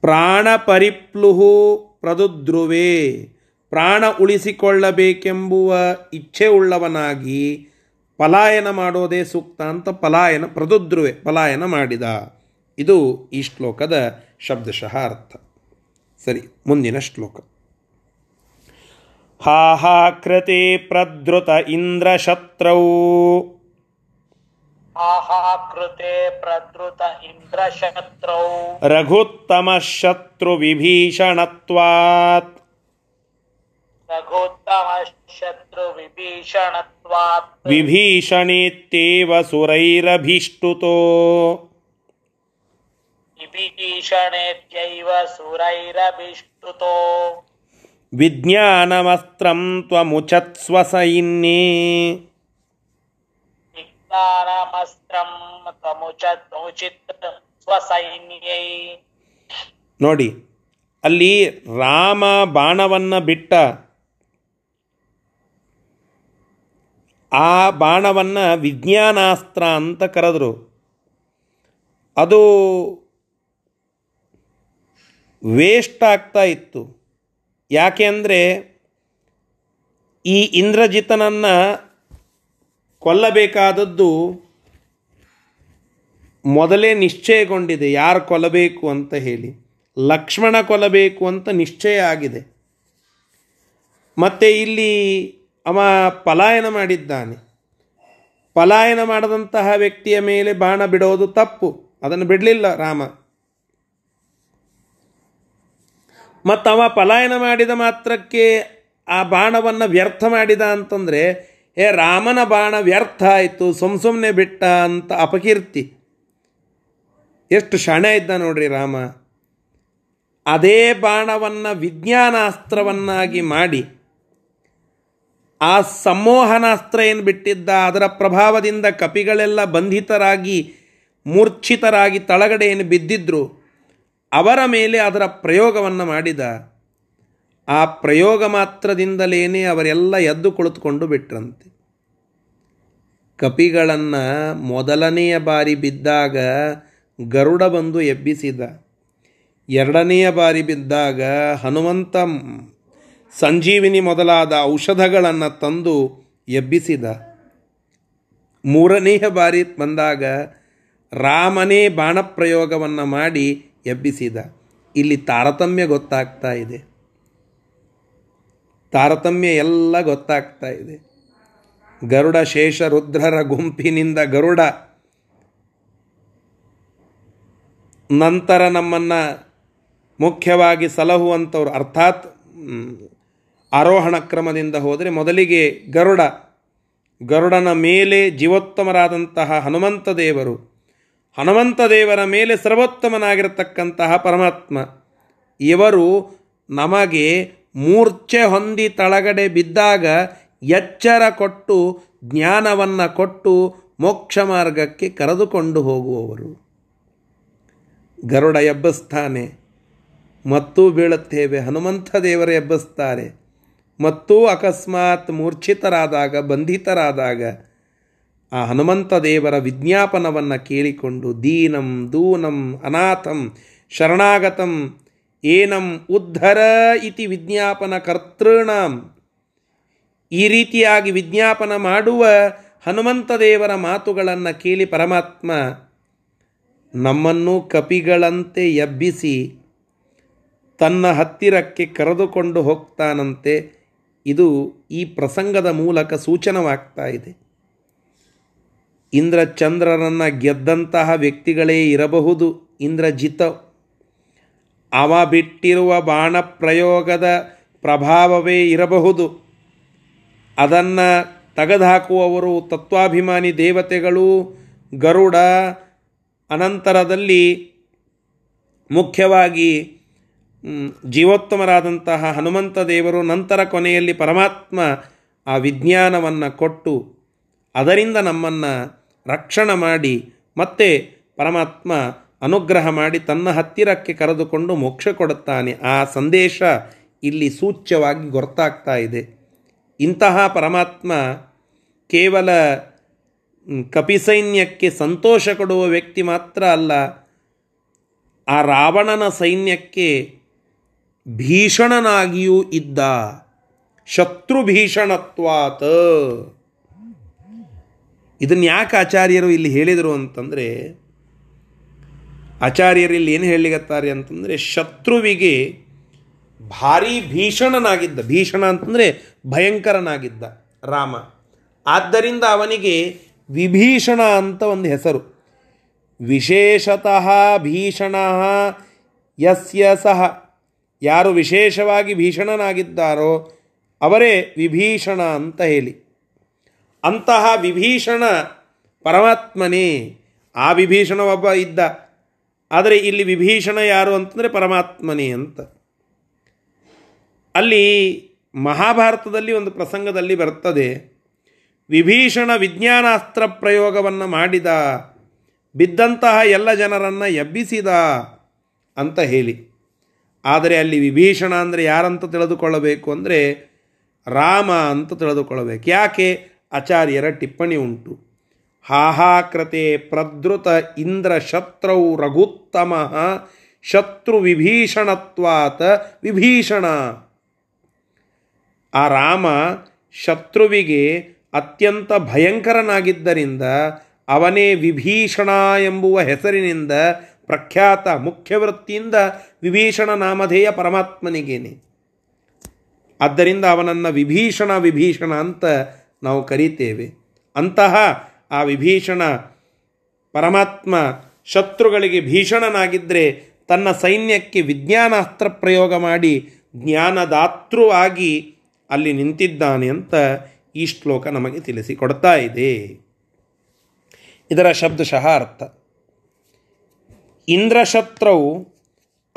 ಪ್ರಾಣ ಪರಿಪ್ಲುಹು ಪ್ರಾಣ ಉಳಿಸಿಕೊಳ್ಳಬೇಕೆಂಬುವ ಇಚ್ಛೆ ಉಳ್ಳವನಾಗಿ ಪಲಾಯನ ಮಾಡೋದೇ ಸೂಕ್ತ ಅಂತ ಪಲಾಯನ ಪ್ರದುದ್ರುವೆ ಪಲಾಯನ ಮಾಡಿದ. ಇದು ಈ ಶ್ಲೋಕದ ಶಬ್ದಶಃ ಅರ್ಥ ಸರಿ ಮುಂದಿನ ಶ್ಲೋಕ. ಹಾಹಾಕೃತಿ ಪ್ರದೃತ ಇಂದ್ರಶತ್ರೌ ಆಹಾಕೃತೆ ಪ್ರದೃತ ಇಂದ್ರಶತ್ರೌ ರಘುತ್ತಮ ಶತ್ರು ವಿಭೀಷಣತ್ವಾತ್. ವಿಭೀಷಣೇತ್ಯೇವ ಸುರೈರಭೀಷ್ಟುತೋ ವಿಭೀಷಣೇತ್ಯೈವ ಸುರೈರಭಿಷ್ಟುತೋ ವಿಜ್ಞಾನಮಸ್ತ್ರಂ ತ್ವಮುಚತ್ಸ್ವ ಸೈನ್ಯೇ ವಿಜ್ಞಾನಮಸ್ತ್ರಂ ತಮುಚತ್ ತಮುಚಿತ್ ಸ್ವಸೈನ್ಯೈ ನೋಡಿ ಅಲ್ಲಿ ರಾಮ ಬಾಣವನ್ನು ಬಿಟ್ಟ ಆ ಬಾಣವನ್ನು ವಿಜ್ಞಾನಾಸ್ತ್ರ ಅಂತ ಕರೆದರು. ಅದು ವೇಸ್ಟ್ ಆಗ್ತಾ ಇತ್ತು. ಯಾಕೆ ಅಂದರೆ ಈ ಇಂದ್ರಜಿತನನ್ನು ಕೊಲ್ಲಬೇಕಾದದ್ದು ಮೊದಲೇ ನಿಶ್ಚಯಗೊಂಡಿದೆ. ಯಾರು ಕೊಲ್ಲಬೇಕು ಅಂತ ಹೇಳಿ. ಲಕ್ಷ್ಮಣ ಕೊಲ್ಲಬೇಕು ಅಂತ ನಿಶ್ಚಯ ಆಗಿದೆ. ಮತ್ತು ಇಲ್ಲಿ ಅವ ಪಲಾಯನ ಮಾಡಿದ್ದಾನೆ. ಪಲಾಯನ ಮಾಡದಂತಹ ವ್ಯಕ್ತಿಯ ಮೇಲೆ ಬಾಣ ಬಿಡೋದು ತಪ್ಪು. ಅದನ್ನು ಬಿಡಲಿಲ್ಲ ರಾಮ. ಮತ್ತು ಅವ ಪಲಾಯನ ಮಾಡಿದ ಮಾತ್ರಕ್ಕೆ ಆ ಬಾಣವನ್ನು ವ್ಯರ್ಥ ಮಾಡಿದ ಅಂತಂದರೆ ಏ ರಾಮನ ಬಾಣ ವ್ಯರ್ಥ ಆಯಿತು, ಸುಮ್ ಸುಮ್ಮನೆ ಬಿಟ್ಟ ಅಂತ ಅಪಕೀರ್ತಿ. ಎಷ್ಟು ಶಾಣೆ ಇದ್ದ ನೋಡ್ರಿ ರಾಮ. ಅದೇ ಬಾಣವನ್ನು ವಿಜ್ಞಾನಾಸ್ತ್ರವನ್ನಾಗಿ ಮಾಡಿ ಆ ಸಂಮೋಹನಾಸ್ತ್ರ ಏನು ಬಿಟ್ಟಿದ್ದ ಅದರ ಪ್ರಭಾವದಿಂದ ಕಪಿಗಳೆಲ್ಲ ಬಂಧಿತರಾಗಿ, ಮೂರ್ಛಿತರಾಗಿ ತಳಗಡೆ ಏನು ಬಿದ್ದಿದ್ರು. ಅವರ ಮೇಲೆ ಅದರ ಪ್ರಯೋಗವನ್ನು ಮಾಡಿದ. ಆ ಪ್ರಯೋಗ ಮಾತ್ರದಿಂದಲೇ ಅವರೆಲ್ಲ ಎದ್ದು ಕುಳಿತುಕೊಂಡು ಬಿಟ್ರಂತೆ. ಕಪಿಗಳನ್ನು ಮೊದಲನೆಯ ಬಾರಿ ಬಿದ್ದಾಗ ಗರುಡ ಬಂದು ಎಬ್ಬಿಸಿದ. ಎರಡನೆಯ ಬಾರಿ ಬಿದ್ದಾಗ ಹನುಮಂತ ಸಂಜೀವಿನಿ ಮೊದಲಾದ ಔಷಧಗಳನ್ನು ತಂದು ಎಬ್ಬಿಸಿದ. ಮೂರನೆಯ ಬಾರಿ ಬಂದಾಗ ರಾಮನೇ ಬಾಣಪ್ರಯೋಗವನ್ನು ಮಾಡಿ ಎಬ್ಬಿಸಿದ. ಇಲ್ಲಿ ತಾರತಮ್ಯ ಗೊತ್ತಾಗ್ತಾ ಇದೆ. ತಾರತಮ್ಯ ಎಲ್ಲ ಗೊತ್ತಾಗ್ತಾ ಇದೆ. ಗರುಡ ಶೇಷ ರುದ್ರರ ಗುಂಪಿನಿಂದ ಗರುಡ ನಂತರ ನಮ್ಮನ್ನು ಮುಖ್ಯವಾಗಿ ಸಲಹುವಂಥವ್ರು ಅರ್ಥಾತ್ ಆರೋಹಣ ಕ್ರಮದಿಂದ ಹೋದರೆ ಮೊದಲಿಗೆ ಗರುಡ. ಗರುಡನ ಮೇಲೆ ಜೀವೋತ್ತಮರಾದಂತಹ ಹನುಮಂತ ದೇವರು. ಹನುಮಂತ ದೇವರ ಮೇಲೆ ಸರ್ವೋತ್ತಮನಾಗಿರತಕ್ಕಂತಹ ಪರಮಾತ್ಮ. ಇವರು ನಮಗೆ ಮೂರ್ಛೆ ಹೊಂದಿ ತಳಗಡೆ ಬಿದ್ದಾಗ ಎಚ್ಚರ ಕೊಟ್ಟು, ಜ್ಞಾನವನ್ನು ಕೊಟ್ಟು ಮೋಕ್ಷ ಮಾರ್ಗಕ್ಕೆ ಕರೆದುಕೊಂಡು ಹೋಗುವವರು. ಗರುಡ ಎಬ್ಬಸ್ತಾನೆ. ಮತ್ತೂ ಬೀಳುತ್ತೇವೆ, ಹನುಮಂತ ದೇವರು ಎಬ್ಬಸ್ತಾರೆ. ಮತ್ತೂ ಅಕಸ್ಮಾತ್ ಮೂರ್ಛಿತರಾದಾಗ, ಬಂಧಿತರಾದಾಗ ಆ ಹನುಮಂತ ದೇವರ ವಿಜ್ಞಾಪನವನ್ನು ಕೇಳಿಕೊಂಡು ದೀನಂ, ದೂನಂ, ಅನಾಥಂ, ಶರಣಾಗತಂ, ಏನಂ ಉದ್ಧರ ಇತಿ ವಿಜ್ಞಾಪನ ಕರ್ತೃಣಾಂ. ಈ ರೀತಿಯಾಗಿ ವಿಜ್ಞಾಪನ ಮಾಡುವ ಹನುಮಂತ ದೇವರ ಮಾತುಗಳನ್ನು ಕೇಳಿ ಪರಮಾತ್ಮ ನಮ್ಮನ್ನು ಕಪಿಗಳಂತೆ ಎಬ್ಬಿಸಿ ತನ್ನ ಹತ್ತಿರಕ್ಕೆ ಕರೆದುಕೊಂಡು ಹೋಗ್ತಾನಂತೆ. ಇದು ಈ ಪ್ರಸಂಗದ ಮೂಲಕ ಸೂಚನವಾಗ್ತಾ ಇದೆ. ಇಂದ್ರಚಂದ್ರರನ್ನು ಗೆದ್ದಂತಹ ವ್ಯಕ್ತಿಗಳೇ ಇರಬಹುದು. ಇಂದ್ರಜಿತ ಅವ ಬಿಟ್ಟಿರುವ ಬಾಣ ಪ್ರಯೋಗದ ಪ್ರಭಾವವೇ ಇರಬಹುದು. ಅದನ್ನು ತೆಗೆದುಹಾಕುವವರು ತತ್ವಾಭಿಮಾನಿ ದೇವತೆಗಳು. ಗರುಡ ಅನಂತರದಲ್ಲಿ ಮುಖ್ಯವಾಗಿ ಜೀವೋತ್ತಮರಾದಂತಹ ಹನುಮಂತ ದೇವರು ನಂತರ ಕೊನೆಯಲ್ಲಿ ಪರಮಾತ್ಮ ಆ ವಿಜ್ಞಾನವನ್ನು ಕೊಟ್ಟು ಅದರಿಂದ ನಮ್ಮನ್ನು ರಕ್ಷಣೆ ಮಾಡಿ ಮತ್ತೆ ಪರಮಾತ್ಮ ಅನುಗ್ರಹ ಮಾಡಿ ತನ್ನ ಹತ್ತಿರಕ್ಕೆ ಕರೆದುಕೊಂಡು ಮೋಕ್ಷ ಕೊಡುತ್ತಾನೆ. ಆ ಸಂದೇಶ ಇಲ್ಲಿ ಸೂಚ್ಯವಾಗಿ ಗೊತ್ತಾಗ್ತಾ ಇದೆ. ಇಂತಹ ಪರಮಾತ್ಮ ಕೇವಲ ಕಪಿಸೈನ್ಯಕ್ಕೆ ಸಂತೋಷ ಕೊಡುವ ವ್ಯಕ್ತಿ ಮಾತ್ರ ಅಲ್ಲ, ಆ ರಾವಣನ ಸೈನ್ಯಕ್ಕೆ ಭೀಷಣನಾಗಿಯೂ ಇದ್ದ ಶತ್ರು ಭೀಷಣತ್ವಾತ ಇದನ್ನು ಯಾಕೆ ಆಚಾರ್ಯರು ಇಲ್ಲಿ ಹೇಳಿದರು ಅಂತಂದರೆ, ಆಚಾರ್ಯರು ಇಲ್ಲಿ ಏನು ಹೇಳಿಗತ್ತಾರೆ ಅಂತಂದರೆ, ಶತ್ರುವಿಗೆ ಭಾರಿ ಭೀಷಣನಾಗಿದ್ದ, ಭೀಷಣ ಅಂತಂದರೆ ಭಯಂಕರನಾಗಿದ್ದ ರಾಮ. ಆದ್ದರಿಂದ ಅವನಿಗೆ ವಿಭೀಷಣ ಅಂತ ಒಂದು ಹೆಸರು. ವಿಶೇಷತಃ ಭೀಷಣ ಯಸ್ಯ ಸಹ. ಯಾರು ವಿಶೇಷವಾಗಿ ಭೀಷಣನಾಗಿದ್ದಾರೋ ಅವರೇ ವಿಭೀಷಣ ಅಂತ ಹೇಳಿ. ಅಂತಹ ವಿಭೀಷಣ ಪರಮಾತ್ಮನೇ. ಆ ವಿಭೀಷಣ ಒಬ್ಬ ಇದ್ದ. ಆದರೆ ಇಲ್ಲಿ ವಿಭೀಷಣ ಯಾರು ಅಂತಂದರೆ ಪರಮಾತ್ಮನೇ ಅಂತ. ಅಲ್ಲಿ ಮಹಾಭಾರತದಲ್ಲಿ ಒಂದು ಪ್ರಸಂಗದಲ್ಲಿ ಬರ್ತದೆ. ವಿಭೀಷಣ ವಿಜ್ಞಾನಾಸ್ತ್ರ ಪ್ರಯೋಗವನ್ನು ಮಾಡಿದ. ಬಿದ್ದಂತಹ ಎಲ್ಲ ಜನರನ್ನು ಎಬ್ಬಿಸಿದ ಅಂತ ಹೇಳಿ. ಆದರೆ ಅಲ್ಲಿ ವಿಭೀಷಣ ಅಂದರೆ ಯಾರಂತ ತಿಳಿದುಕೊಳ್ಳಬೇಕು ಅಂದರೆ ರಾಮ ಅಂತ ತಿಳಿದುಕೊಳ್ಳಬೇಕು. ಯಾಕೆ? ಆಚಾರ್ಯರ ಟಿಪ್ಪಣಿ ಉಂಟು. ಹಾಹಾಕೃತೆ ಪ್ರದೃತ ಇಂದ್ರ ಶತ್ರೌ ರಘುತ್ತಮ ಶತ್ರು ವಿಭೀಷಣತ್ವಾತ ವಿಭೀಷಣ. ಆ ರಾಮ ಶತ್ರುವಿಗೆ ಅತ್ಯಂತ ಭಯಂಕರನಾಗಿದ್ದರಿಂದ ಅವನೇ ವಿಭೀಷಣ ಎಂಬುವ ಹೆಸರಿನಿಂದ ಪ್ರಖ್ಯಾತ ಮುಖ್ಯ ವೃತ್ತಿಯಿಂದ ವಿಭೀಷಣ ನಾಮಧೇಯ ಪರಮಾತ್ಮನಿಗೇನೆ. ಆದ್ದರಿಂದ ಅವನನ್ನು ವಿಭೀಷಣ ವಿಭೀಷಣ ಅಂತ ನಾವು ಕರೀತೇವೆ. ಅಂತಹ ಆ ವಿಭೀಷಣ ಪರಮಾತ್ಮ ಶತ್ರುಗಳಿಗೆ ಭೀಷಣನಾಗಿದ್ದರೆ ತನ್ನ ಸೈನ್ಯಕ್ಕೆ ವಿಜ್ಞಾನಾಸ್ತ್ರ ಪ್ರಯೋಗ ಮಾಡಿ ಜ್ಞಾನದಾತೃವಾಗಿ ಅಲ್ಲಿ ನಿಂತಿದ್ದಾನೆ ಅಂತ ಈ ಶ್ಲೋಕ ನಮಗೆ ತಿಳಿಸಿಕೊಡ್ತಾ ಇದೆ. ಇದರ ಶಬ್ದಶಃ ಅರ್ಥ. ಇಂದ್ರಶತ್ರವು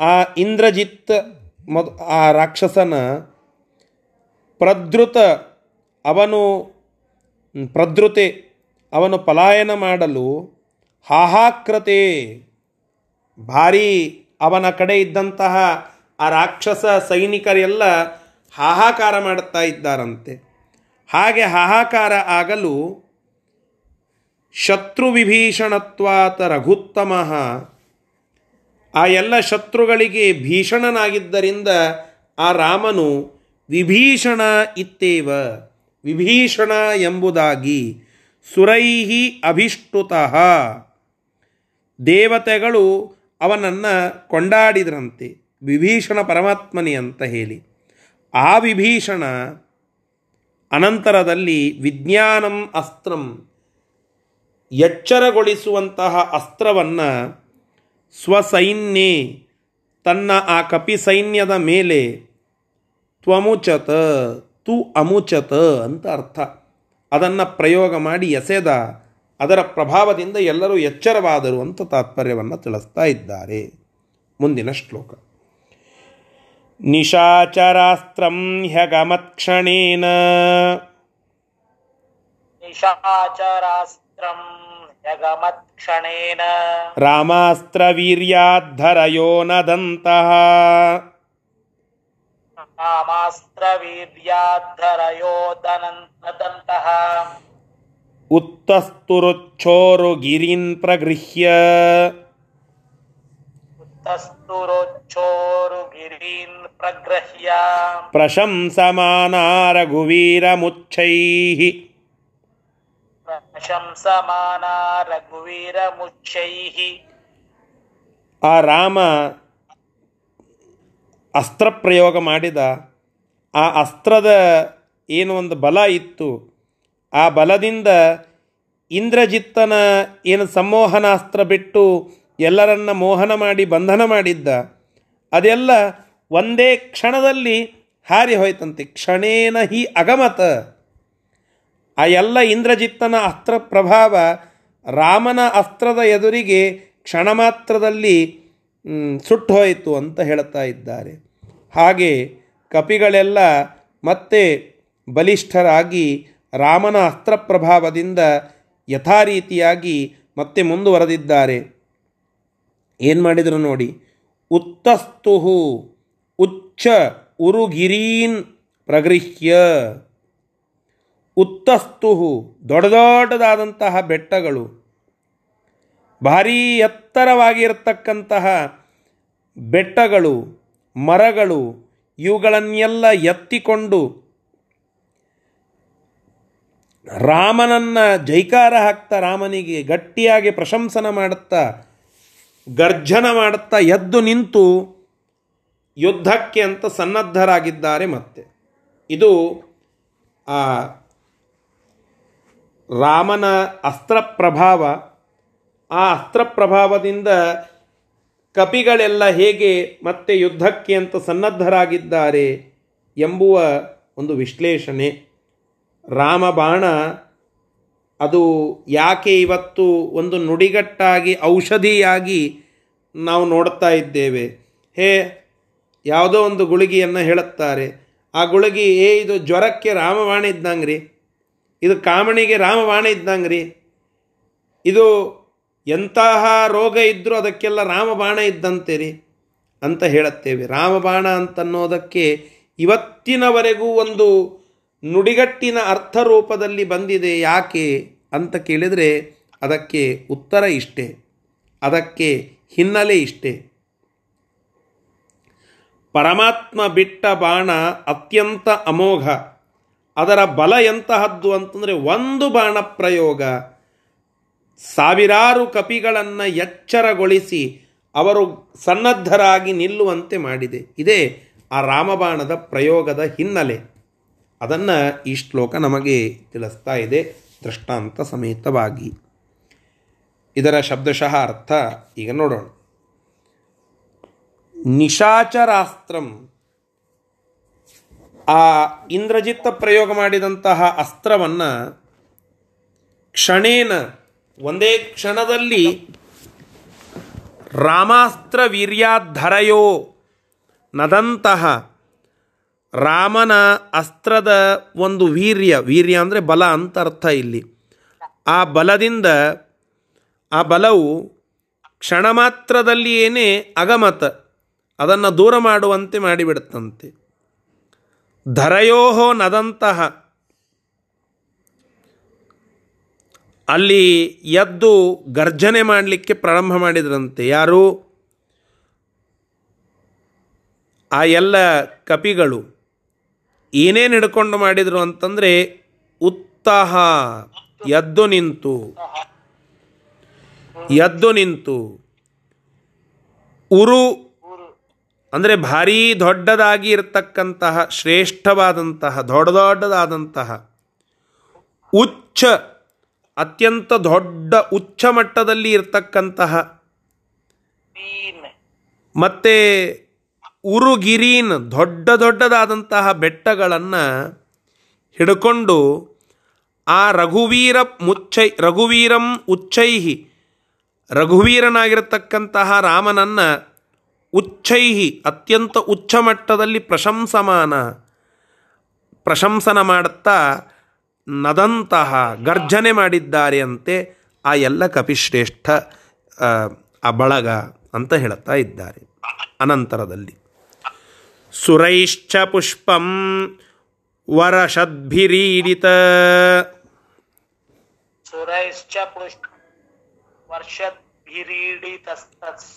ಆ ಇಂದ್ರಜಿತ್ ಮೊದ್ ಆ ರಾಕ್ಷಸನ ಪ್ರದೃತ ಅವನು ಪ್ರದೃತೆ ಅವನು ಪಲಾಯನ ಮಾಡಲು ಹಾಹಾಕೃತೆ. ಭಾರಿ ಅವನ ಕಡೆ ಇದ್ದಂತಹ ಆ ರಾಕ್ಷಸ ಸೈನಿಕರೆಲ್ಲ ಹಾಹಾಕಾರ ಮಾಡುತ್ತಾ ಇದ್ದಾರಂತೆ. ಹಾಗೆ ಹಾಹಾಕಾರ ಆಗಲು ಶತ್ರು ವಿಭೀಷಣತ್ವಾತ ರಘುತ್ತಮ ಆ ಎಲ್ಲ ಶತ್ರುಗಳಿಗೆ ಭೀಷಣನಾಗಿದ್ದರಿಂದ ಆ ರಾಮನು ವಿಭೀಷಣ ಇತ್ತೇವ. ವಿಭೀಷಣ ಎಂಬುದಾಗಿ ಸುರೈಹಿ ಅಭಿಷ್ಟುತಃ. ದೇವತೆಗಳು ಅವನನ್ನು ಕೊಂಡಾಡಿದ್ರಂತೆ. ವಿಭೀಷಣ ಪರಮಾತ್ಮನಿ ಅಂತ ಹೇಳಿ. ಆ ವಿಭೀಷಣ ಅನಂತರದಲ್ಲಿ ವಿಜ್ಞಾನಂ ಅಸ್ತ್ರಂ ಎಚ್ಚರಗೊಳಿಸುವಂತಹ ಅಸ್ತ್ರವನ್ನು ಸ್ವಸೈನ್ಯೇ. ತನ್ನ ಆ ಕಪಿ ಸೈನ್ಯದ ಮೇಲೆ ತ್ವಮುಚತ, ತು ಅಮುಚತ ಅಂತ ಅರ್ಥ. ಅದನ್ನು ಪ್ರಯೋಗ ಮಾಡಿ ಎಸೆದ, ಅದರ ಪ್ರಭಾವದಿಂದ ಎಲ್ಲರೂ ಎಚ್ಚರವಾದರು ಅಂತ ತಾತ್ಪರ್ಯವನ್ನು ತಿಳಿಸ್ತಾ ಇದ್ದಾರೆ. ಮುಂದಿನ ಶ್ಲೋಕ. ನಿಶಾಚರಾಸ್ತ್ರಂ ಹ್ಯಗಮತ್ಕ್ಷಣೇನ. ನಿಶಾಚರಾಸ್ತ್ರಂ ಹ್ಯಗಮತ್ क्षणेन रामास्त्रवीर्याद्धरयो न दन्तः रामास्त्रवीर्याद्धरयो दन्तः उत्तस्तुरुच्छोरुगिरिन् प्रगृह्य उत्तस्तुरुच्छोरुगिरीन् प्रगृह्य प्रशंसमाना रघुवीरमुच्छैः ಪ್ರಶಂಸಮಾನಾ ರಘುವೀರ ಮುಚ್ಚೈಹಿ ಆ ರಾಮ ಅಸ್ತ್ರ ಪ್ರಯೋಗ ಮಾಡಿದ, ಆ ಅಸ್ತ್ರದ ಏನು ಒಂದು ಬಲ ಇತ್ತು, ಆ ಬಲದಿಂದ ಇಂದ್ರಜಿತ್ತನ ಏನು ಸಂಮೋಹನಾಸ್ತ್ರ ಬಿಟ್ಟು ಎಲ್ಲರನ್ನ ಮೋಹನ ಮಾಡಿ ಬಂಧನ ಮಾಡಿದ್ದ, ಅದೆಲ್ಲ ಒಂದೇ ಕ್ಷಣದಲ್ಲಿ ಹಾರಿ ಹೋಯ್ತಂತೆ. ಕ್ಷಣೇನ ಹಿ ಅಗಮತ. ಆ ಎಲ್ಲ ಇಂದ್ರಜಿತ್ತನ ಅಸ್ತ್ರ ಪ್ರಭಾವ ರಾಮನ ಅಸ್ತ್ರದ ಎದುರಿಗೆ ಕ್ಷಣ ಮಾತ್ರದಲ್ಲಿ ಸುಟ್ಟು ಹೋಯಿತು ಅಂತ ಹೇಳ್ತಾ ಇದ್ದಾರೆ. ಹಾಗೆ ಕಪಿಗಳೆಲ್ಲ ಮತ್ತೆ ಬಲಿಷ್ಠರಾಗಿ ರಾಮನ ಅಸ್ತ್ರ ಪ್ರಭಾವದಿಂದ ಯಥಾರೀತಿಯಾಗಿ ಮತ್ತೆ ಮುಂದುವರೆದಿದ್ದಾರೆ. ಏನು ಮಾಡಿದರು ನೋಡಿ, ಉತ್ತಸ್ತುಹು ಉಚ್ಚ ಉರುಗಿರೀನ್ ಪ್ರಗೃಹ್ಯ. ಉತ್ತಸ್ತುಹು ದೊಡ್ಡ ದೊಡ್ಡದಾದಂತಹ ಬೆಟ್ಟಗಳು. ಭಾರೀ ಎತ್ತರವಾಗಿರತಕ್ಕಂತಹ ಬೆಟ್ಟಗಳು, ಮರಗಳು, ಇವುಗಳನ್ನೆಲ್ಲ ಎತ್ತಿಕೊಂಡು ರಾಮನನ್ನ ಜೈಕಾರ ಹಾಕ್ತಾ, ರಾಮನಿಗೆ ಗಟ್ಟಿಯಾಗಿ ಪ್ರಶಂಸನ ಮಾಡುತ್ತಾ, ಗರ್ಜನ ಮಾಡುತ್ತಾ ಎದ್ದು ನಿಂತು ಯುದ್ಧಕ್ಕೆ ಅಂತ ಸನ್ನದ್ಧರಾಗಿದ್ದಾರೆ ಮತ್ತೆ. ಇದು ಆ ರಾಮನ ಅಸ್ತ್ರ ಪ್ರಭಾವ ಆ ಅಸ್ತ್ರ ಪ್ರಭಾವದಿಂದ ಕಪಿಗಳೆಲ್ಲ ಹೇಗೆ ಮತ್ತೆ ಯುದ್ಧಕ್ಕೆ ಅಂತ ಸನ್ನದ್ಧರಾಗಿದ್ದಾರೆ ಎಂಬುವ ಒಂದು ವಿಶ್ಲೇಷಣೆ. ರಾಮಬಾಣ ಅದು ಯಾಕೆ ಇವತ್ತು ಒಂದು ನುಡಿಗಟ್ಟಾಗಿ, ಔಷಧಿಯಾಗಿ ನಾವು ನೋಡ್ತಾ ಇದ್ದೇವೆ. ಹೇ, ಯಾವುದೋ ಒಂದು ಗುಳಿಗೆಯನ್ನು ಹೇಳುತ್ತಾರೆ. ಆ ಗುಳಿಗೆ, ಏ, ಇದು ಜ್ವರಕ್ಕೆ ರಾಮಬಾಣ ಇದ್ದಂಗ್ರಿ. ಇದು ಕಾಮಣಿಗೆ ರಾಮಬಾಣ ರೀ ಇದು ಎಂತಹ ರೋಗ ಇದ್ದರೂ ಅದಕ್ಕೆಲ್ಲ ರಾಮಬಾಣ ಇದ್ದಂತೆ ರೀ ಅಂತ ಹೇಳುತ್ತೇವೆ. ರಾಮಬಾಣ ಅಂತನ್ನೋದಕ್ಕೆ ಇವತ್ತಿನವರೆಗೂ ಒಂದು ನುಡಿಗಟ್ಟಿನ ಅರ್ಥ ರೂಪದಲ್ಲಿ ಬಂದಿದೆ ಯಾಕೆ ಅಂತ ಕೇಳಿದರೆ ಅದಕ್ಕೆ ಉತ್ತರ ಇಷ್ಟೆ. ಅದಕ್ಕೆ ಹಿನ್ನೆಲೆ ಇಷ್ಟೆ. ಪರಮಾತ್ಮ ಬಿಟ್ಟ ಬಾಣ ಅತ್ಯಂತ ಅಮೋಘ. ಅದರ ಬಲ ಎಂತಹದ್ದು ಅಂತಂದರೆ ಒಂದು ಬಾಣ ಪ್ರಯೋಗ. ಸಾವಿರಾರು ಕಪಿಗಳನ್ನು ಎಚ್ಚರಗೊಳಿಸಿ ಅವರು ಸನ್ನದ್ಧರಾಗಿ ನಿಲ್ಲುವಂತೆ ಮಾಡಿದೆ. ಇದೇ ಆ ರಾಮಬಾಣದ ಪ್ರಯೋಗದ ಹಿನ್ನೆಲೆ. ಅದನ್ನು ಈ ಶ್ಲೋಕ ನಮಗೆ ತಿಳಿಸ್ತಾ ಇದೆ ದೃಷ್ಟಾಂತ ಸಮೇತವಾಗಿ. ಇದರ ಶಬ್ದಶಃ ಅರ್ಥ ಈಗ ನೋಡೋಣ. ನಿಶಾಚರಾಸ್ತ್ರಂ ಆ ಇಂದ್ರಜಿತ್ತ ಪ್ರಯೋಗ ಮಾಡಿದಂತಹ ಅಸ್ತ್ರವನ್ನು ಕ್ಷಣೇನ ಒಂದೇ ಕ್ಷಣದಲ್ಲಿ ರಾಮಾಸ್ತ್ರ ವೀರ್ಯಾಧರಯೋ ನದಂತಹ ರಾಮನ ಅಸ್ತ್ರದ ಒಂದು ವೀರ್ಯ ವೀರ್ಯ ಅಂದರೆ ಬಲ ಅಂತ ಅರ್ಥ ಇಲ್ಲಿ. ಆ ಬಲದಿಂದ ಆ ಬಲವು ಕ್ಷಣ ಮಾತ್ರದಲ್ಲಿಯೇನೇ ಅಗಮತ, ಅದನ್ನು ದೂರ ಮಾಡುವಂತೆ ಮಾಡಿಬಿಡುತ್ತಂತೆ. ಧರಯೋಹೋ ನದಂತಹ. ಅಲ್ಲಿ ಎದ್ದು ಗರ್ಜನೆ ಮಾಡಲಿಕ್ಕೆ ಪ್ರಾರಂಭ ಮಾಡಿದ್ರಂತೆ ಯಾರು? ಆ ಎಲ್ಲ ಕಪಿಗಳು. ಏನೇನು ಹಿಡ್ಕೊಂಡು ಮಾಡಿದರು ಅಂತಂದರೆ ಉತ್ತಹ, ಎದ್ದು ನಿಂತು. ಎದ್ದು ನಿಂತು. ಉರು ಅಂದರೆ ಭಾರೀ ದೊಡ್ಡದಾಗಿ ಇರತಕ್ಕಂತಹ ಶ್ರೇಷ್ಠವಾದಂತಹ ದೊಡ್ಡ ದೊಡ್ಡದಾದಂತಹ ಉಚ್ಚ ಅತ್ಯಂತ ದೊಡ್ಡ ಉಚ್ಚ ಮಟ್ಟದಲ್ಲಿ ಇರತಕ್ಕಂತಹ ಮತ್ತೆ ಉರುಗಿರೀನ್ ದೊಡ್ಡ ದೊಡ್ಡದಾದಂತಹ ಬೆಟ್ಟಗಳನ್ನು ಹಿಡ್ಕೊಂಡು ಆ ರಘುವೀರ ಮುಚ್ಚೈ ರಘುವೀರಂ ಉಚ್ಚೈಹಿ ರಘುವೀರನಾಗಿರತಕ್ಕಂತಹ ರಾಮನನ್ನು ಉಚ್ಚೈಹಿ ಅತ್ಯಂತ ಉಚ್ಚ ಮಟ್ಟದಲ್ಲಿ ಪ್ರಶಂಸಮಾನ. ಪ್ರಶಂಸನ ಮಾಡುತ್ತಾ ನದಂತಹ ಗರ್ಜನೆ ಮಾಡಿದ್ದಾರೆ ಅಂತೆ ಆ ಎಲ್ಲ ಕಪಿಶ್ರೇಷ್ಠ ಆ, ಬಳಗ ಅಂತ ಹೇಳುತ್ತಾ ಇದ್ದಾರೆ ಅನಂತರದಲ್ಲಿ. ಸುರೈಶ್ಚ ಪುಷ್ಪಂ ವರಷದ್ಭಿರೀಡಿತ. ಸುರೈಶ್ಚ ಪುಷ್ಪ ವರ್ಷದ್ಭಿರೀಡಿತ ಅಂತ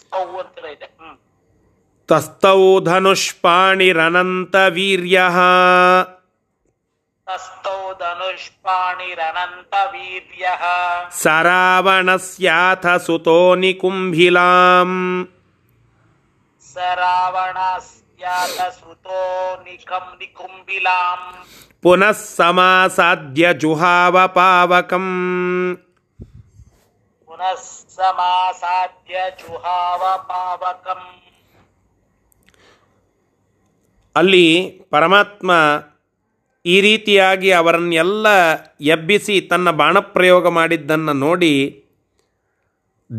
ತಸ್ತೌ ಧನುಷ್ಪಾಣಿರನಂತ ವೀರ್ಯ ತಸ್ತೌ ಧನುಷ್ಪಾಣಿರನಂತ ವೀರ್ಯ ಸರಾವಣಸ್ಯಾಥ ಸುತೋ ನಿಕುಂಭಿಲಾಂ ಸ ರಾವಣಸ್ಯಾತ ಸುತೋ ನಿಕಂ ನಿಕುಂಬಿಲಾಂ ಪುನಃ ಸಮಾಸಾದ್ಯ ಜುಹಾವ ಪಾವಕಂ ಪುನಃ ಸಮಾಸಾದ್ಯ ಜುಹಾವ ಪಾವಕಂ ಅಲ್ಲಿ ಪರಮಾತ್ಮ ಈ ರೀತಿಯಾಗಿ ಅವರನ್ನೆಲ್ಲ ಎಬ್ಬಿಸಿ ತನ್ನ ಬಾಣಪ್ರಯೋಗ ಮಾಡಿದ್ದನ್ನು ನೋಡಿ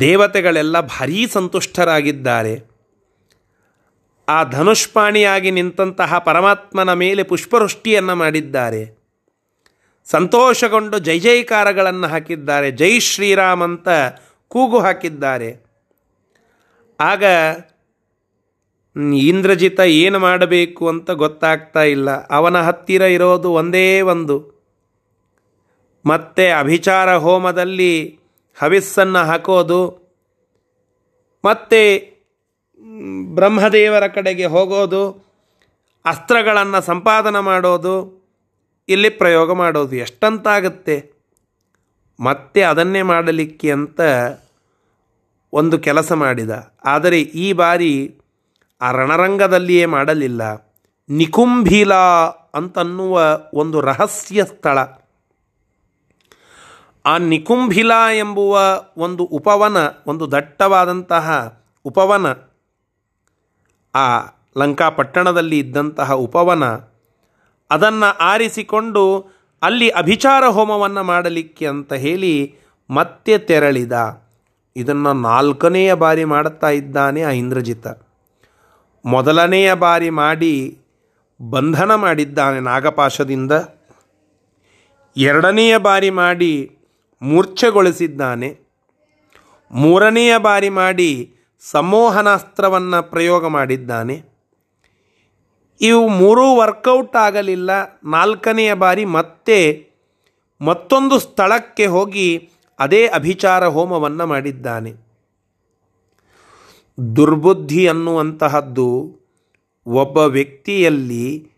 ದೇವತೆಗಳೆಲ್ಲ ಭಾರೀ ಸಂತುಷ್ಟರಾಗಿದ್ದಾರೆ. ಆ ಧನುಷ್ಪಾಣಿಯಾಗಿ ನಿಂತಹ ಪರಮಾತ್ಮನ ಮೇಲೆ ಪುಷ್ಪವೃಷ್ಟಿಯನ್ನು ಮಾಡಿದ್ದಾರೆ. ಸಂತೋಷಗೊಂಡು ಜೈ ಜೈಕಾರಗಳನ್ನು ಹಾಕಿದ್ದಾರೆ. ಜೈ ಶ್ರೀರಾಮ್ ಅಂತ ಕೂಗು ಹಾಕಿದ್ದಾರೆ. ಆಗ ಇಂದ್ರಜಿತ ಏನು ಮಾಡಬೇಕು ಅಂತ ಗೊತ್ತಾಗ್ತಾ ಇಲ್ಲ. ಅವನ ಹತ್ತಿರ ಇರೋದು ಒಂದೇ ಒಂದು. ಮತ್ತೆ ಅಭಿಚಾರ ಹೋಮದಲ್ಲಿ ಹವಿಸ್ಸನ್ನು ಹಾಕೋದು. ಮತ್ತೆ ಬ್ರಹ್ಮದೇವರ ಕಡೆಗೆ ಹೋಗೋದು. ಅಸ್ತ್ರಗಳನ್ನು ಸಂಪಾದನೆ ಮಾಡೋದು. ಇಲ್ಲಿ ಪ್ರಯೋಗ ಮಾಡೋದು. ಎಷ್ಟಂತಾಗುತ್ತೆ. ಮತ್ತೆ ಅದನ್ನೇ ಮಾಡಲಿಕ್ಕೆ ಅಂತ ಒಂದು ಕೆಲಸ ಮಾಡಿದ. ಆದರೆ ಈ ಬಾರಿ ಆ ರಣರಂಗದಲ್ಲಿಯೇ ಮಾಡಲಿಲ್ಲ. ನಿಕುಂಭಿಲಾ ಅಂತನ್ನುವ ಒಂದು ರಹಸ್ಯ ಸ್ಥಳ. ಆ ನಿಕುಂಭಿಲಾ ಎಂಬುವ ಒಂದು ಉಪವನ, ಒಂದು ದಟ್ಟವಾದಂತಹ ಉಪವನ. ಆ ಲಂಕಾಪಟ್ಟಣದಲ್ಲಿ ಇದ್ದಂತಹ ಉಪವನ. ಅದನ್ನು ಆರಿಸಿಕೊಂಡು ಅಲ್ಲಿ ಅಭಿಚಾರ ಹೋಮವನ್ನು ಮಾಡಲಿಕ್ಕೆ ಅಂತ ಹೇಳಿ ಮತ್ತೆ ತೆರಳಿದ. ಇದನ್ನು ನಾಲ್ಕನೆಯ ಬಾರಿ ಮಾಡುತ್ತಾ ಇದ್ದಾನೆ ಆ ಇಂದ್ರಜಿತ. ಮೊದಲನೆಯ ಬಾರಿ ಮಾಡಿ ಬಂಧನ ಮಾಡಿದ್ದಾನೆ ನಾಗಪಾಶದಿಂದ. ಎರಡನೆಯ ಬಾರಿ ಮಾಡಿ ಮೂರ್ಛೆಗೊಳಿಸಿದ್ದಾನೆ. ಮೂರನೆಯ ಬಾರಿ ಮಾಡಿ ಸಂಮೋಹನಾಸ್ತ್ರವನ್ನು ಪ್ರಯೋಗ ಮಾಡಿದ್ದಾನೆ. ಇವು ಮೂರೂ ವರ್ಕೌಟ್ ಆಗಲಿಲ್ಲ. ನಾಲ್ಕನೆಯ ಬಾರಿ ಮತ್ತೆ ಮತ್ತೊಂದು ಸ್ಥಳಕ್ಕೆ ಹೋಗಿ ಅದೇ ಅಭಿಚಾರ ಹೋಮವನ್ನು ಮಾಡಿದ್ದಾನೆ. ದುರ್ಬುದ್ಧಿ ಅನ್ನುವಂತಹದ್ದು ಒಬ್ಬ ವ್ಯಕ್ತಿಯಲ್ಲಿ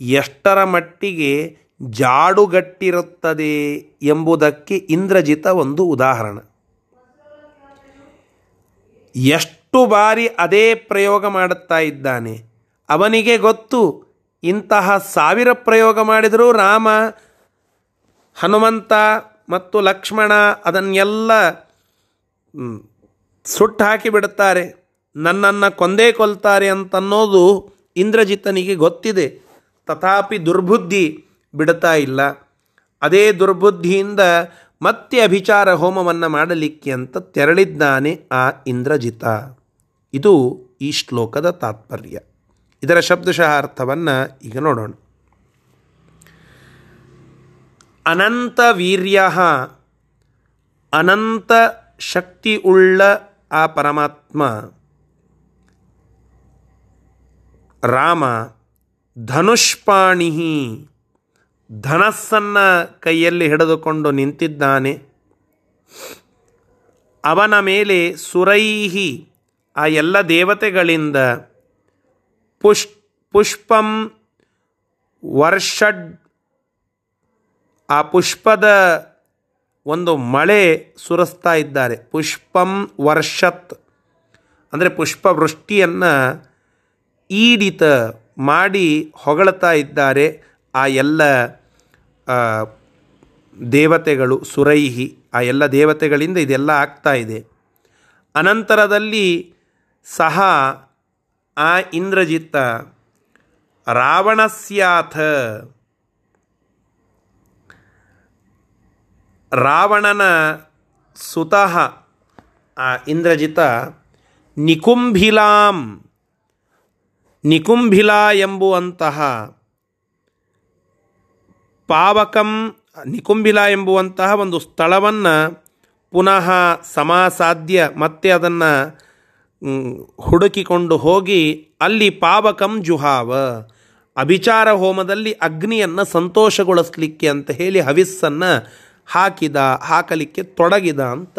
ಎಷ್ಟರ ಮಟ್ಟಿಗೆ ಜಾಡುಗಟ್ಟಿರುತ್ತದೆ ಎಂಬುದಕ್ಕೆ ಇಂದ್ರಜಿತ ಒಂದು ಉದಾಹರಣೆ. ಎಷ್ಟು ಬಾರಿ ಅದೇ ಪ್ರಯೋಗ ಮಾಡುತ್ತಾ ಇದ್ದಾನೆ. ಅವನಿಗೆ ಗೊತ್ತು, ಇಂತಹ ಸಾವಿರ ಪ್ರಯೋಗ ಮಾಡಿದರೂ ರಾಮ, ಹನುಮಂತ ಮತ್ತು ಲಕ್ಷ್ಮಣ ಅದನ್ನೆಲ್ಲ ಸುಟ್ಟು ಹಾಕಿಬಿಡುತ್ತಾರೆ ನನ್ನನ್ನು ಕೊಂದೇ ಕೊಲ್ತಾರೆ ಅಂತನ್ನೋದು ಇಂದ್ರಜಿತನಿಗೆ ಗೊತ್ತಿದೆ. ತಥಾಪಿ ದುರ್ಬುದ್ಧಿ ಬಿಡ್ತಾ ಇಲ್ಲ. ಅದೇ ದುರ್ಬುದ್ಧಿಯಿಂದ ಮತ್ತೆ ಅಭಿಚಾರ ಹೋಮವನ್ನು ಮಾಡಲಿಕ್ಕೆ ಅಂತ ತೆರಳಿದ್ದಾನೆ ಆ ಇಂದ್ರಜಿತ ಇದು ಈ ಶ್ಲೋಕದ ತಾತ್ಪರ್ಯ. ಇದರ ಶಬ್ದಶಃ ಅರ್ಥವನ್ನು ಈಗ ನೋಡೋಣ. ಅನಂತ ವೀರ್ಯ, ಅನಂತ ಶಕ್ತಿ ಉಳ್ಳ ಆ ಪರಮಾತ್ಮ ರಾಮ ಧನುಷ್ಪಾಣಿ ಧನಸ್ಸನ್ನು ಕೈಯಲ್ಲಿ ಹಿಡಿದುಕೊಂಡು ನಿಂತಿದ್ದಾನೆ. ಅವನ ಮೇಲೆ ಸುರೈಹಿ ಆ ಎಲ್ಲ ದೇವತೆಗಳಿಂದ ಪುಷ್, ಪುಷ್ಪಂ ವರ್ಷಡ್ ಆ ಪುಷ್ಪದ ಒಂದು ಮಳೆ ಸುರಿಸ್ತಾ ಇದ್ದಾರೆ. ಪುಷ್ಪಂ ವರ್ಷತ್ ಅಂದರೆ ಪುಷ್ಪವೃಷ್ಟಿಯನ್ನು ಈಡಿತ ಮಾಡಿ ಹೊಗಳ್ತಾ ಇದ್ದಾರೆ ಆ ಎಲ್ಲ ದೇವತೆಗಳು, ಸುರೈಹಿ, ಆ ಎಲ್ಲ ದೇವತೆಗಳಿಂದ ಇದೆಲ್ಲ ಆಗ್ತಾ ಇದೆ. ಅನಂತರದಲ್ಲಿ ಸಹ ಆ ಇಂದ್ರಜಿತ್ತ ರಾವಣಸ್ಯಾಥ, ರಾವಣನ ಸುತಃ ಆ ಇಂದ್ರಜಿತ ನಿಕುಂಭಿಲಾಂ ನಿಕುಂಭಿಲ ಎಂಬುವಂತಹ ಪಾವಕಂ ನಿಕುಂಭಿಲ ಎಂಬುವಂತಹ ಒಂದು ಸ್ಥಳವನ್ನು ಪುನಃ ಸಮಾಸಾಧ್ಯ, ಮತ್ತೆ ಅದನ್ನು ಹುಡುಕಿಕೊಂಡು ಹೋಗಿ ಅಲ್ಲಿ ಪಾವಕಂ ಜುಹಾವ. ಅಭಿಚಾರ ಹೋಮದಲ್ಲಿ ಅಗ್ನಿಯನ್ನು ಸಂತೋಷಗೊಳಿಸ್ಲಿಕ್ಕೆ ಅಂತ ಹೇಳಿ ಹವಿಸ್ಸನ್ನು ಹಾಕಿದ, ಹಾಕಲಿಕ್ಕೆ ತೊಡಗಿದ ಅಂತ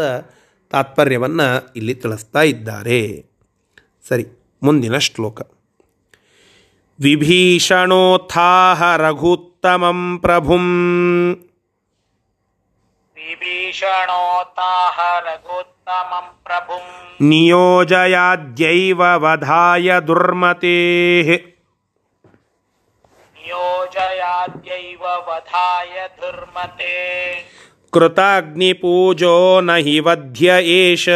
ತಾತ್ಪರ್ಯವನ್ನು ಇಲ್ಲಿ ತಿಳಿಸ್ತಾ ಇದ್ದಾರೆ. ಸರಿ, ಮುಂದಿನ ಶ್ಲೋಕ. विभीषणोत्थाह रघुत्तमं प्रभुम् विभीषणोत्थाह रघुत्तमं प्रभुम् नियोजयाद्यैव वधाय दुर्मतेः नियोजयाद्यैव वधाय दुर्मते कृताग्निपूजो न हि वध्य एष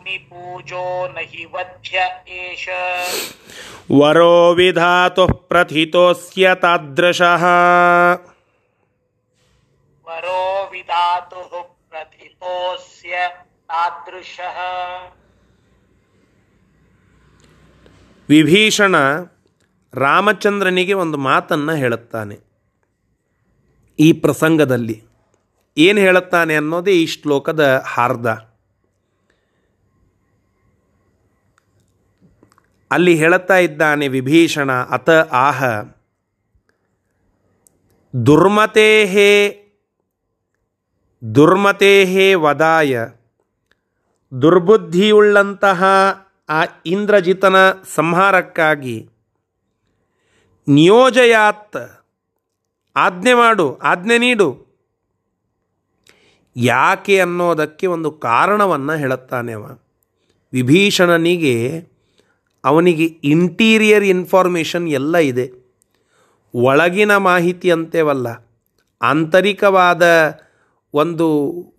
कृताग्निपूजो न हि वध्य एष ವರೋ ವಿಧಾತು ಪ್ರಥಿತೋಸ್ಯ ತಾದೃಶಃ वरो विधातुः प्रथितोऽस्य तादृशः ವಿಭೀಷಣ ರಾಮಚಂದ್ರನಿಗೆ ಒಂದು ಮಾತನ್ನು ಹೇಳುತ್ತಾನೆ ಈ ಪ್ರಸಂಗದಲ್ಲಿ ಏನು ಹೇಳುತ್ತಾನೆ ಅನ್ನೋದೇ ಈ ಶ್ಲೋಕದ ಹಾರ್ದ ಅಲ್ಲಿ ಹೇಳುತ್ತಾ ಇದ್ದಾನೆ ವಿಭೀಷಣ, ಅತ ಆಹ, ದುರ್ಮತೇಹೇ ದುರ್ಮತೇಹೇ ವದಾಯ, ದುರ್ಬುದ್ಧಿಯುಳ್ಳಂತಹ ಆ ಇಂದ್ರಜಿತನ ಸಂಹಾರಕ್ಕಾಗಿ ನಿಯೋಜಯಾತ್, ಆಜ್ಞೆ ಮಾಡು, ಆಜ್ಞೆ ನೀಡು. ಯಾಕೆ ಅನ್ನೋದಕ್ಕೆ ಒಂದು ಕಾರಣವನ್ನು ಹೇಳುತ್ತಾನೆ ಅವ. ವಿಭೀಷಣನಿಗೆ ಅವನಿಗೆ ಇಂಟೀರಿಯರ್ ಇನ್ಫಾರ್ಮೇಷನ್ ಎಲ್ಲ ಇದೆ. ಒಳಗಿನ ಮಾಹಿತಿ ಅಂತೇವಲ್ಲ, ಆಂತರಿಕವಾದ ಒಂದು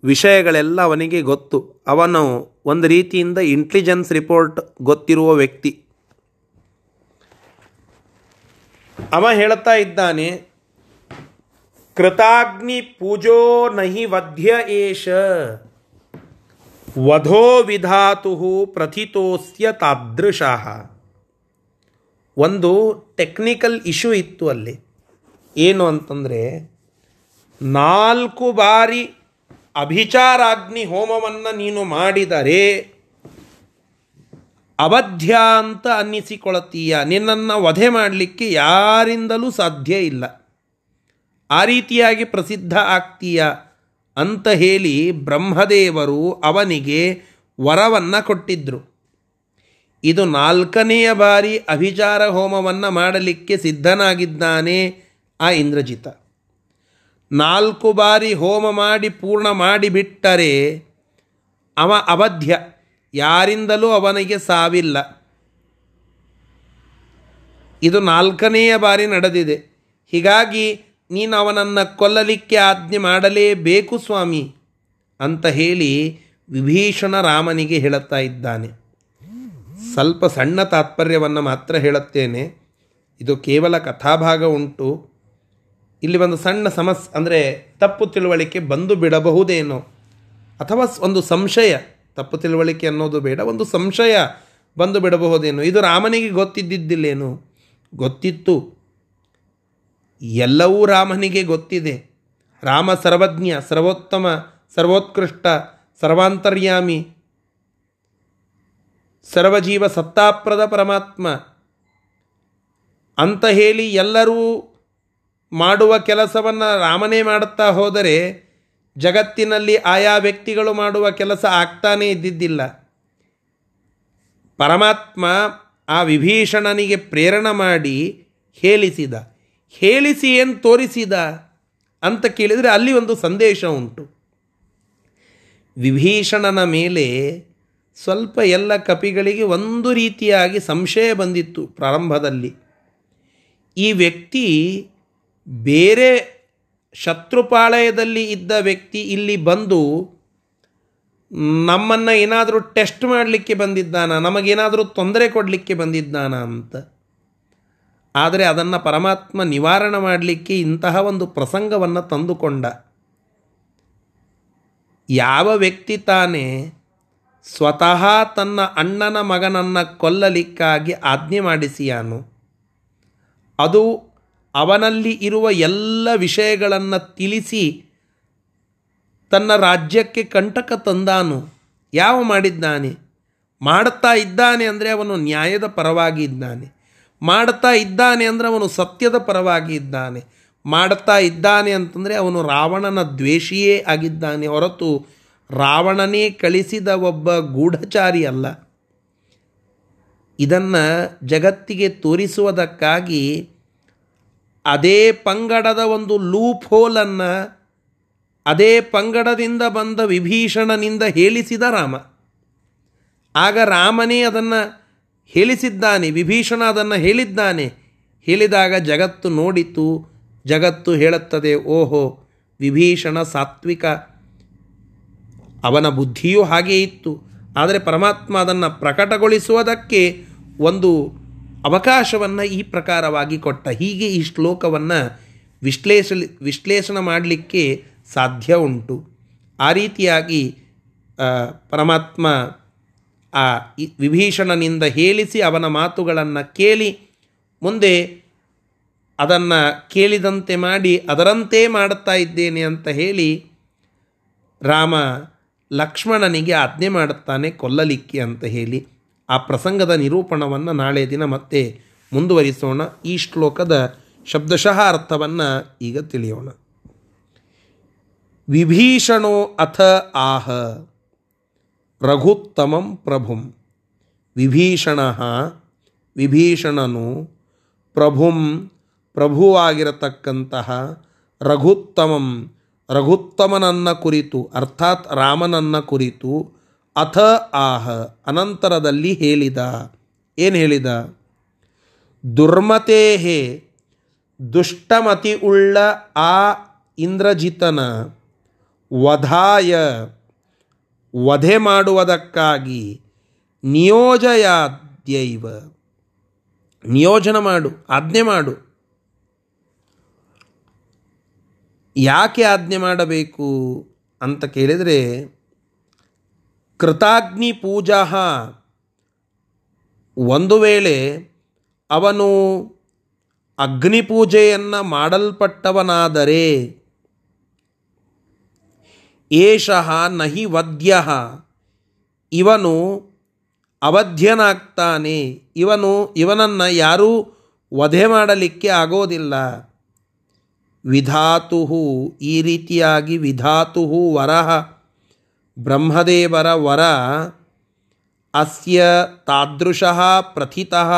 ವಿಷಯಗಳೆಲ್ಲ ಅವನಿಗೆ ಗೊತ್ತು. ಅವನು ಒಂದು ರೀತಿಯಿಂದ ಇಂಟೆಲಿಜೆನ್ಸ್ ರಿಪೋರ್ಟ್ ಗೊತ್ತಿರುವ ವ್ಯಕ್ತಿ. ಅವ ಹೇಳ್ತಾ ಇದ್ದಾನೆ, ಕೃತಾಗ್ನಿ ಪೂಜೋ ನಹಿ ವಧ್ಯ ಏಷ ವಧೋ ವಿಧಾತು ಪ್ರಥಿತೋಸ್ಯ ತಾದೃಶಃ. ಒಂದು ಟೆಕ್ನಿಕಲ್ ಇಶ್ಯೂ ಇತ್ತು ಅಲ್ಲಿ. ಏನು ಅಂತಂದರೆ, ನಾಲ್ಕು ಬಾರಿ ಅಭಿಚಾರಾಗ್ನಿ ಹೋಮವನ್ನು ನೀನು ಮಾಡಿದರೆ, ಅವಧ್ಯ ಅಂತ ಅನ್ನಿಸಿಕೊಳ್ಳತೀಯ ನಿನ್ನನ್ನು ವಧೆ ಮಾಡಲಿಕ್ಕೆ ಯಾರಿಂದಲೂ ಸಾಧ್ಯ ಇಲ್ಲ. ಆ ರೀತಿಯಾಗಿ ಪ್ರಸಿದ್ಧ ಆಗ್ತೀಯ. ಅಂತ ಹೇಳಿ ಬ್ರಹ್ಮದೇವರು ಅವನಿಗೆ ವರವನ್ನು ಕೊಟ್ಟಿದ್ದರು ಇದು ನಾಲ್ಕನೆಯ ಬಾರಿ ಅಭಿಚಾರ ಹೋಮವನ್ನು ಮಾಡಲಿಕ್ಕೆ ಸಿದ್ಧನಾಗಿದ್ದಾನೆ ಆ ಇಂದ್ರಜಿತ. ನಾಲ್ಕು ಬಾರಿ ಹೋಮ ಮಾಡಿ ಪೂರ್ಣ ಮಾಡಿಬಿಟ್ಟರೆ ಅವ ಅವಧ್ಯ, ಯಾರಿಂದಲೂ ಅವನಿಗೆ ಸಾವಿಲ್ಲ. ಇದು ನಾಲ್ಕನೆಯ ಬಾರಿ ನಡೆದಿದೆ. ಹೀಗಾಗಿ ನೀನು ಅವನನ್ನು ಕೊಲ್ಲಲಿಕ್ಕೆ ಆಜ್ಞೆ ಮಾಡಲೇಬೇಕು ಸ್ವಾಮಿ ಅಂತ ಹೇಳಿ ವಿಭೀಷಣ ರಾಮನಿಗೆ ಹೇಳುತ್ತಾ ಇದ್ದಾನೆ. ಸ್ವಲ್ಪ ಸಣ್ಣ ತಾತ್ಪರ್ಯವನ್ನು ಮಾತ್ರ ಹೇಳುತ್ತೇನೆ. ಇದು ಕೇವಲ ಕಥಾಭಾಗ ಉಂಟು. ಇಲ್ಲಿ ಒಂದು ಸಣ್ಣ ಸಮಸ್, ಅಂದರೆ ತಪ್ಪು ತಿಳುವಳಿಕೆ ಬಂದು ಬಿಡಬಹುದೇನೋ. ಅಥವಾ ಒಂದು ಸಂಶಯ. ತಪ್ಪು ತಿಳುವಳಿಕೆ ಅನ್ನೋದು ಬೇಡ, ಒಂದು ಸಂಶಯ ಬಂದು ಬಿಡಬಹುದೇನೋ. ಇದು ರಾಮನಿಗೆ ಗೊತ್ತಿದ್ದಿದ್ದಿಲ್ಲೇನು? ಗೊತ್ತಿತ್ತು. ಎಲ್ಲವೂ ರಾಮನಿಗೆ ಗೊತ್ತಿದೆ. ರಾಮ ಸರ್ವಜ್ಞ, ಸರ್ವೋತ್ತಮ, ಸರ್ವೋತ್ಕೃಷ್ಟ, ಸರ್ವಾಂತರ್ಯಾಮಿ, ಸರ್ವಜೀವ ಸತ್ತಾಪ್ರದ ಪರಮಾತ್ಮ. ಅಂತ ಹೇಳಿ ಎಲ್ಲರೂ ಮಾಡುವ ಕೆಲಸವನ್ನು ರಾಮನೇ ಮಾಡುತ್ತಾ ಹೋದರೆ ಜಗತ್ತಿನಲ್ಲಿ ಆಯಾ ವ್ಯಕ್ತಿಗಳು ಮಾಡುವ ಕೆಲಸ ಆಗ್ತಾನೇ ಇದ್ದಿದ್ದಿಲ್ಲ. ಪರಮಾತ್ಮ ಆ ವಿಭೀಷಣನಿಗೆ ಪ್ರೇರಣ ಮಾಡಿ ಹೇಳಿಸಿದ. ಹೇಳಿಸಿ ಏನು ತೋರಿಸಿದ ಅಂತ ಕೇಳಿದರೆ ಅಲ್ಲಿ ಒಂದು ಸಂದೇಶ ಉಂಟು. ವಿಭೀಷಣನ ಮೇಲೆ ಸ್ವಲ್ಪ ಎಲ್ಲ ಕಪಿಗಳಿಗೆ ಒಂದು ರೀತಿಯಾಗಿ ಸಂಶಯ ಬಂದಿತ್ತು ಪ್ರಾರಂಭದಲ್ಲಿ. ಈ ವ್ಯಕ್ತಿ ಬೇರೆ ಶತ್ರುಪಾಳಯದಲ್ಲಿ ಇದ್ದ ವ್ಯಕ್ತಿ ಇಲ್ಲಿ ಬಂದು ನಮ್ಮನ್ನು ಏನಾದರೂ ಟೆಸ್ಟ್ ಮಾಡಲಿಕ್ಕೆ ಬಂದಿದ್ದಾನ? ನಮಗೇನಾದರೂ ತೊಂದರೆ ಕೊಡಲಿಕ್ಕೆ ಬಂದಿದ್ದಾನ ಅಂತ. ಆದರೆ ಅದನ್ನು ಪರಮಾತ್ಮ ನಿವಾರಣೆ ಮಾಡಲಿಕ್ಕೆ ಇಂತಹ ಒಂದು ಪ್ರಸಂಗವನ್ನು ತಂದುಕೊಂಡ. ಯಾವ ವ್ಯಕ್ತಿ ತಾನೇ ಸ್ವತಃ ತನ್ನ ಅಣ್ಣನ ಮಗನನ್ನು ಕೊಲ್ಲಲಿಕ್ಕಾಗಿ ಆಜ್ಞೆ ಮಾಡಿಸಿಯಾನು, ಅದು ಅವನಲ್ಲಿ ಇರುವ ಎಲ್ಲ ವಿಷಯಗಳನ್ನು ತಿಳಿಸಿ ತನ್ನ ರಾಜ್ಯಕ್ಕೆ ಕಂಟಕ ತಂದಾನು, ಯಾವ ಮಾಡಿದ್ದಾನೆ, ಮಾಡುತ್ತಾ ಇದ್ದಾನೆ ಅಂದರೆ ಅವನು ನ್ಯಾಯದ ಪರವಾಗಿ ಇದ್ದಾನೆ. ಮಾಡುತ್ತಾ ಇದ್ದಾನೆ ಅಂದರೆ ಅವನು ಸತ್ಯದ ಪರವಾಗಿ ಇದ್ದಾನೆ. ಮಾಡ್ತಾ ಇದ್ದಾನೆ ಅಂತಂದರೆ ಅವನು ರಾವಣನ ದ್ವೇಷಿಯೇ ಆಗಿದ್ದಾನೆ. ಹೊರತು ರಾವಣನೇ ಕಳಿಸಿದ ಒಬ್ಬ ಗೂಢಚಾರಿ ಅಲ್ಲ. ಇದನ್ನು ಜಗತ್ತಿಗೆ ತೋರಿಸುವುದಕ್ಕಾಗಿ ಅದೇ ಪಂಗಡದ ಒಂದು ಲೂಪ್ ಹೋಲನ್ನು ಅದೇ ಪಂಗಡದಿಂದ ಬಂದ ವಿಭೀಷಣನಿಂದ ಹೇಳಿಸಿದ ರಾಮ. ಆಗ ರಾಮನೇ ಅದನ್ನು ಹೇಳಿಸಿದ್ದಾನೆ ವಿಭೀಷಣ ಅದನ್ನು ಹೇಳಿದ್ದಾನೆ. ಹೇಳಿದಾಗ ಜಗತ್ತು ನೋಡಿತು, ಜಗತ್ತು ಹೇಳುತ್ತದೆ, ಓಹೋ, ವಿಭೀಷಣ ಸಾತ್ವಿಕ. ಅವನ ಬುದ್ಧಿಯೂ ಹಾಗೇ ಇತ್ತು. ಆದರೆ ಪರಮಾತ್ಮ ಅದನ್ನು ಪ್ರಕಟಗೊಳಿಸುವುದಕ್ಕೆ ಒಂದು ಅವಕಾಶವನ್ನು ಈ ಪ್ರಕಾರವಾಗಿ ಕೊಟ್ಟ. ಹೀಗೆ ಈ ಶ್ಲೋಕವನ್ನು ವಿಶ್ಲೇಷ, ವಿಶ್ಲೇಷಣೆ ಮಾಡಲಿಕ್ಕೆ ಸಾಧ್ಯ ಉಂಟು. ಆ ರೀತಿಯಾಗಿ ಪರಮಾತ್ಮ ಆ ವಿಭೀಷಣನಿಂದ ಹೇಳಿಸಿ ಅವನ ಮಾತುಗಳನ್ನು ಕೇಳಿ, ಮುಂದೆ ಅದನ್ನು ಕೇಳಿದಂತೆ ಮಾಡಿ ಅದರಂತೆ ಮಾಡುತ್ತಾ ಇದ್ದೇನೆ ಅಂತ ಹೇಳಿ ರಾಮ ಲಕ್ಷ್ಮಣನಿಗೆ ಆಜ್ಞೆ ಮಾಡುತ್ತಾನೆ, ಕೊಲ್ಲಲಿಕ್ಕೆ ಅಂತ ಹೇಳಿ. ಆ ಪ್ರಸಂಗದ ನಿರೂಪಣವನ್ನು ನಾಳೆ ದಿನ ಮತ್ತೆ ಮುಂದುವರಿಸೋಣ. ಈ ಶ್ಲೋಕದ ಶಬ್ದಶಃ ಅರ್ಥವನ್ನು ಈಗ ತಿಳಿಯೋಣ. ವಿಭೀಷಣೋ ಅಥ ಆಹ. ರಘುತ್ತಮಂ ಪ್ರಭುಂ. ವಿಭೀಷಣ ವಿಭೀಷಣನು ಪ್ರಭುಂ ಪ್ರಭುವಾಗಿರತಕ್ಕಂತಹ ರಘುತ್ತಮಂ, ರಘುತ್ತಮನನ್ನ ಕುರಿತು, ಅರ್ಥಾತ್ ರಾಮನನ್ನ ಕುರಿತು ಅಥ ಆಹ ಅನಂತರದಲ್ಲಿ ಹೇಳಿದ. ಏನು ಹೇಳಿದ? ದುರ್ಮತೇಹೇ ದುಷ್ಟಮತಿ ಉಳ್ಳ ಆ ಇಂದ್ರಜಿತನ ವಧಾಯ ವಧೆ ಮಾಡುವುದಕ್ಕಾಗಿ ನಿಯೋಜಯಾದ್ಯೈವ. ನಿಯೋಜನ ಮಾಡು, ಆಜ್ಞೆ ಮಾಡು. ಯಾಕೆ ಆಜ್ಞೆ ಮಾಡಬೇಕು ಅಂತ ಕೇಳಿದರೆ, ಕೃತಾಗ್ನಿ ಪೂಜಾ ಒಂದು ವೇಳೆ ಅವನು ಅಗ್ನಿ ಪೂಜೆಯನ್ನು ಮಾಡಲ್ಪಟ್ಟವನಾದರೆ ಏಷಃ ನಹಿ ವದ್ಯ ಇವನು ಅವಧ್ಯನಾಗ್ತಾನೆ. ಇವನು, ಇವನನ್ನು ಯಾರೂ ವಧೆ ಮಾಡಲಿಕ್ಕೆ ಆಗೋದಿಲ್ಲ. ವಿಧಾತು ಈ ರೀತಿಯಾಗಿ ವಿಧಾತು ವರ, ಬ್ರಹ್ಮದೇವರ ವರ, ಅಸ್ಯ ತಾದೃಶಃ ಪ್ರಥಿತಃ.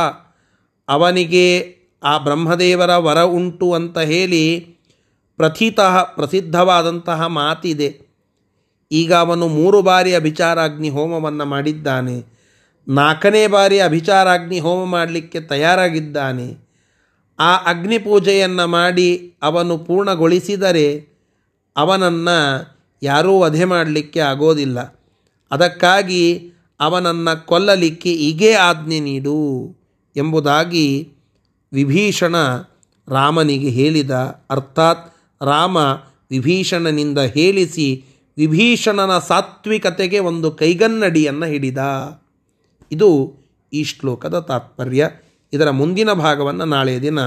ಅವನಿಗೆ ಆ ಬ್ರಹ್ಮದೇವರ ವರ ಉಂಟು ಅಂತ ಹೇಳಿ ಪ್ರಥಿತಃ, ಪ್ರಸಿದ್ಧವಾದಂತಹ ಮಾತಿದೆ. ಈಗ ಅವನು ಮೂರು ಬಾರಿ ಅಭಿಚಾರಾಗ್ನಿ ಹೋಮವನ್ನು ಮಾಡಿದ್ದಾನೆ. ನಾಲ್ಕನೇ ಬಾರಿ ಅಭಿಚಾರಾಗ್ನಿ ಹೋಮ ಮಾಡಲಿಕ್ಕೆ ತಯಾರಾಗಿದ್ದಾನೆ. ಆ ಅಗ್ನಿ ಪೂಜೆಯನ್ನು ಮಾಡಿ ಅವನು ಪೂರ್ಣಗೊಳಿಸಿದರೆ ಅವನನ್ನು ಯಾರೂ ವಧೆ ಮಾಡಲಿಕ್ಕೆ ಆಗೋದಿಲ್ಲ. ಅದಕ್ಕಾಗಿ ಅವನನ್ನು ಕೊಲ್ಲಲಿಕ್ಕೆ ಈಗೇ ಆಜ್ಞೆ ನೀಡು ಎಂಬುದಾಗಿ ವಿಭೀಷಣ ರಾಮನಿಗೆ ಹೇಳಿದ. ಅರ್ಥಾತ್ ರಾಮ ವಿಭೀಷಣನಿಂದ ಹೇಳಿಸಿ ವಿಭೀಷಣನ ಸಾತ್ವಿಕತೆಗೆ ಒಂದು ಕೈಗನ್ನಡಿಯನ್ನು ಹಿಡಿದ. ಇದು ಈ ಶ್ಲೋಕದ ತಾತ್ಪರ್ಯ. ಇದರ ಮುಂದಿನ ಭಾಗವನ್ನು ನಾಳೆಯ ದಿನ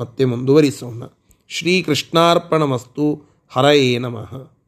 ಮತ್ತೆ ಮುಂದುವರಿಸೋಣ. ಶ್ರೀಕೃಷ್ಣಾರ್ಪಣಮಸ್ತು. ಹರಯೇ ನಮಃ.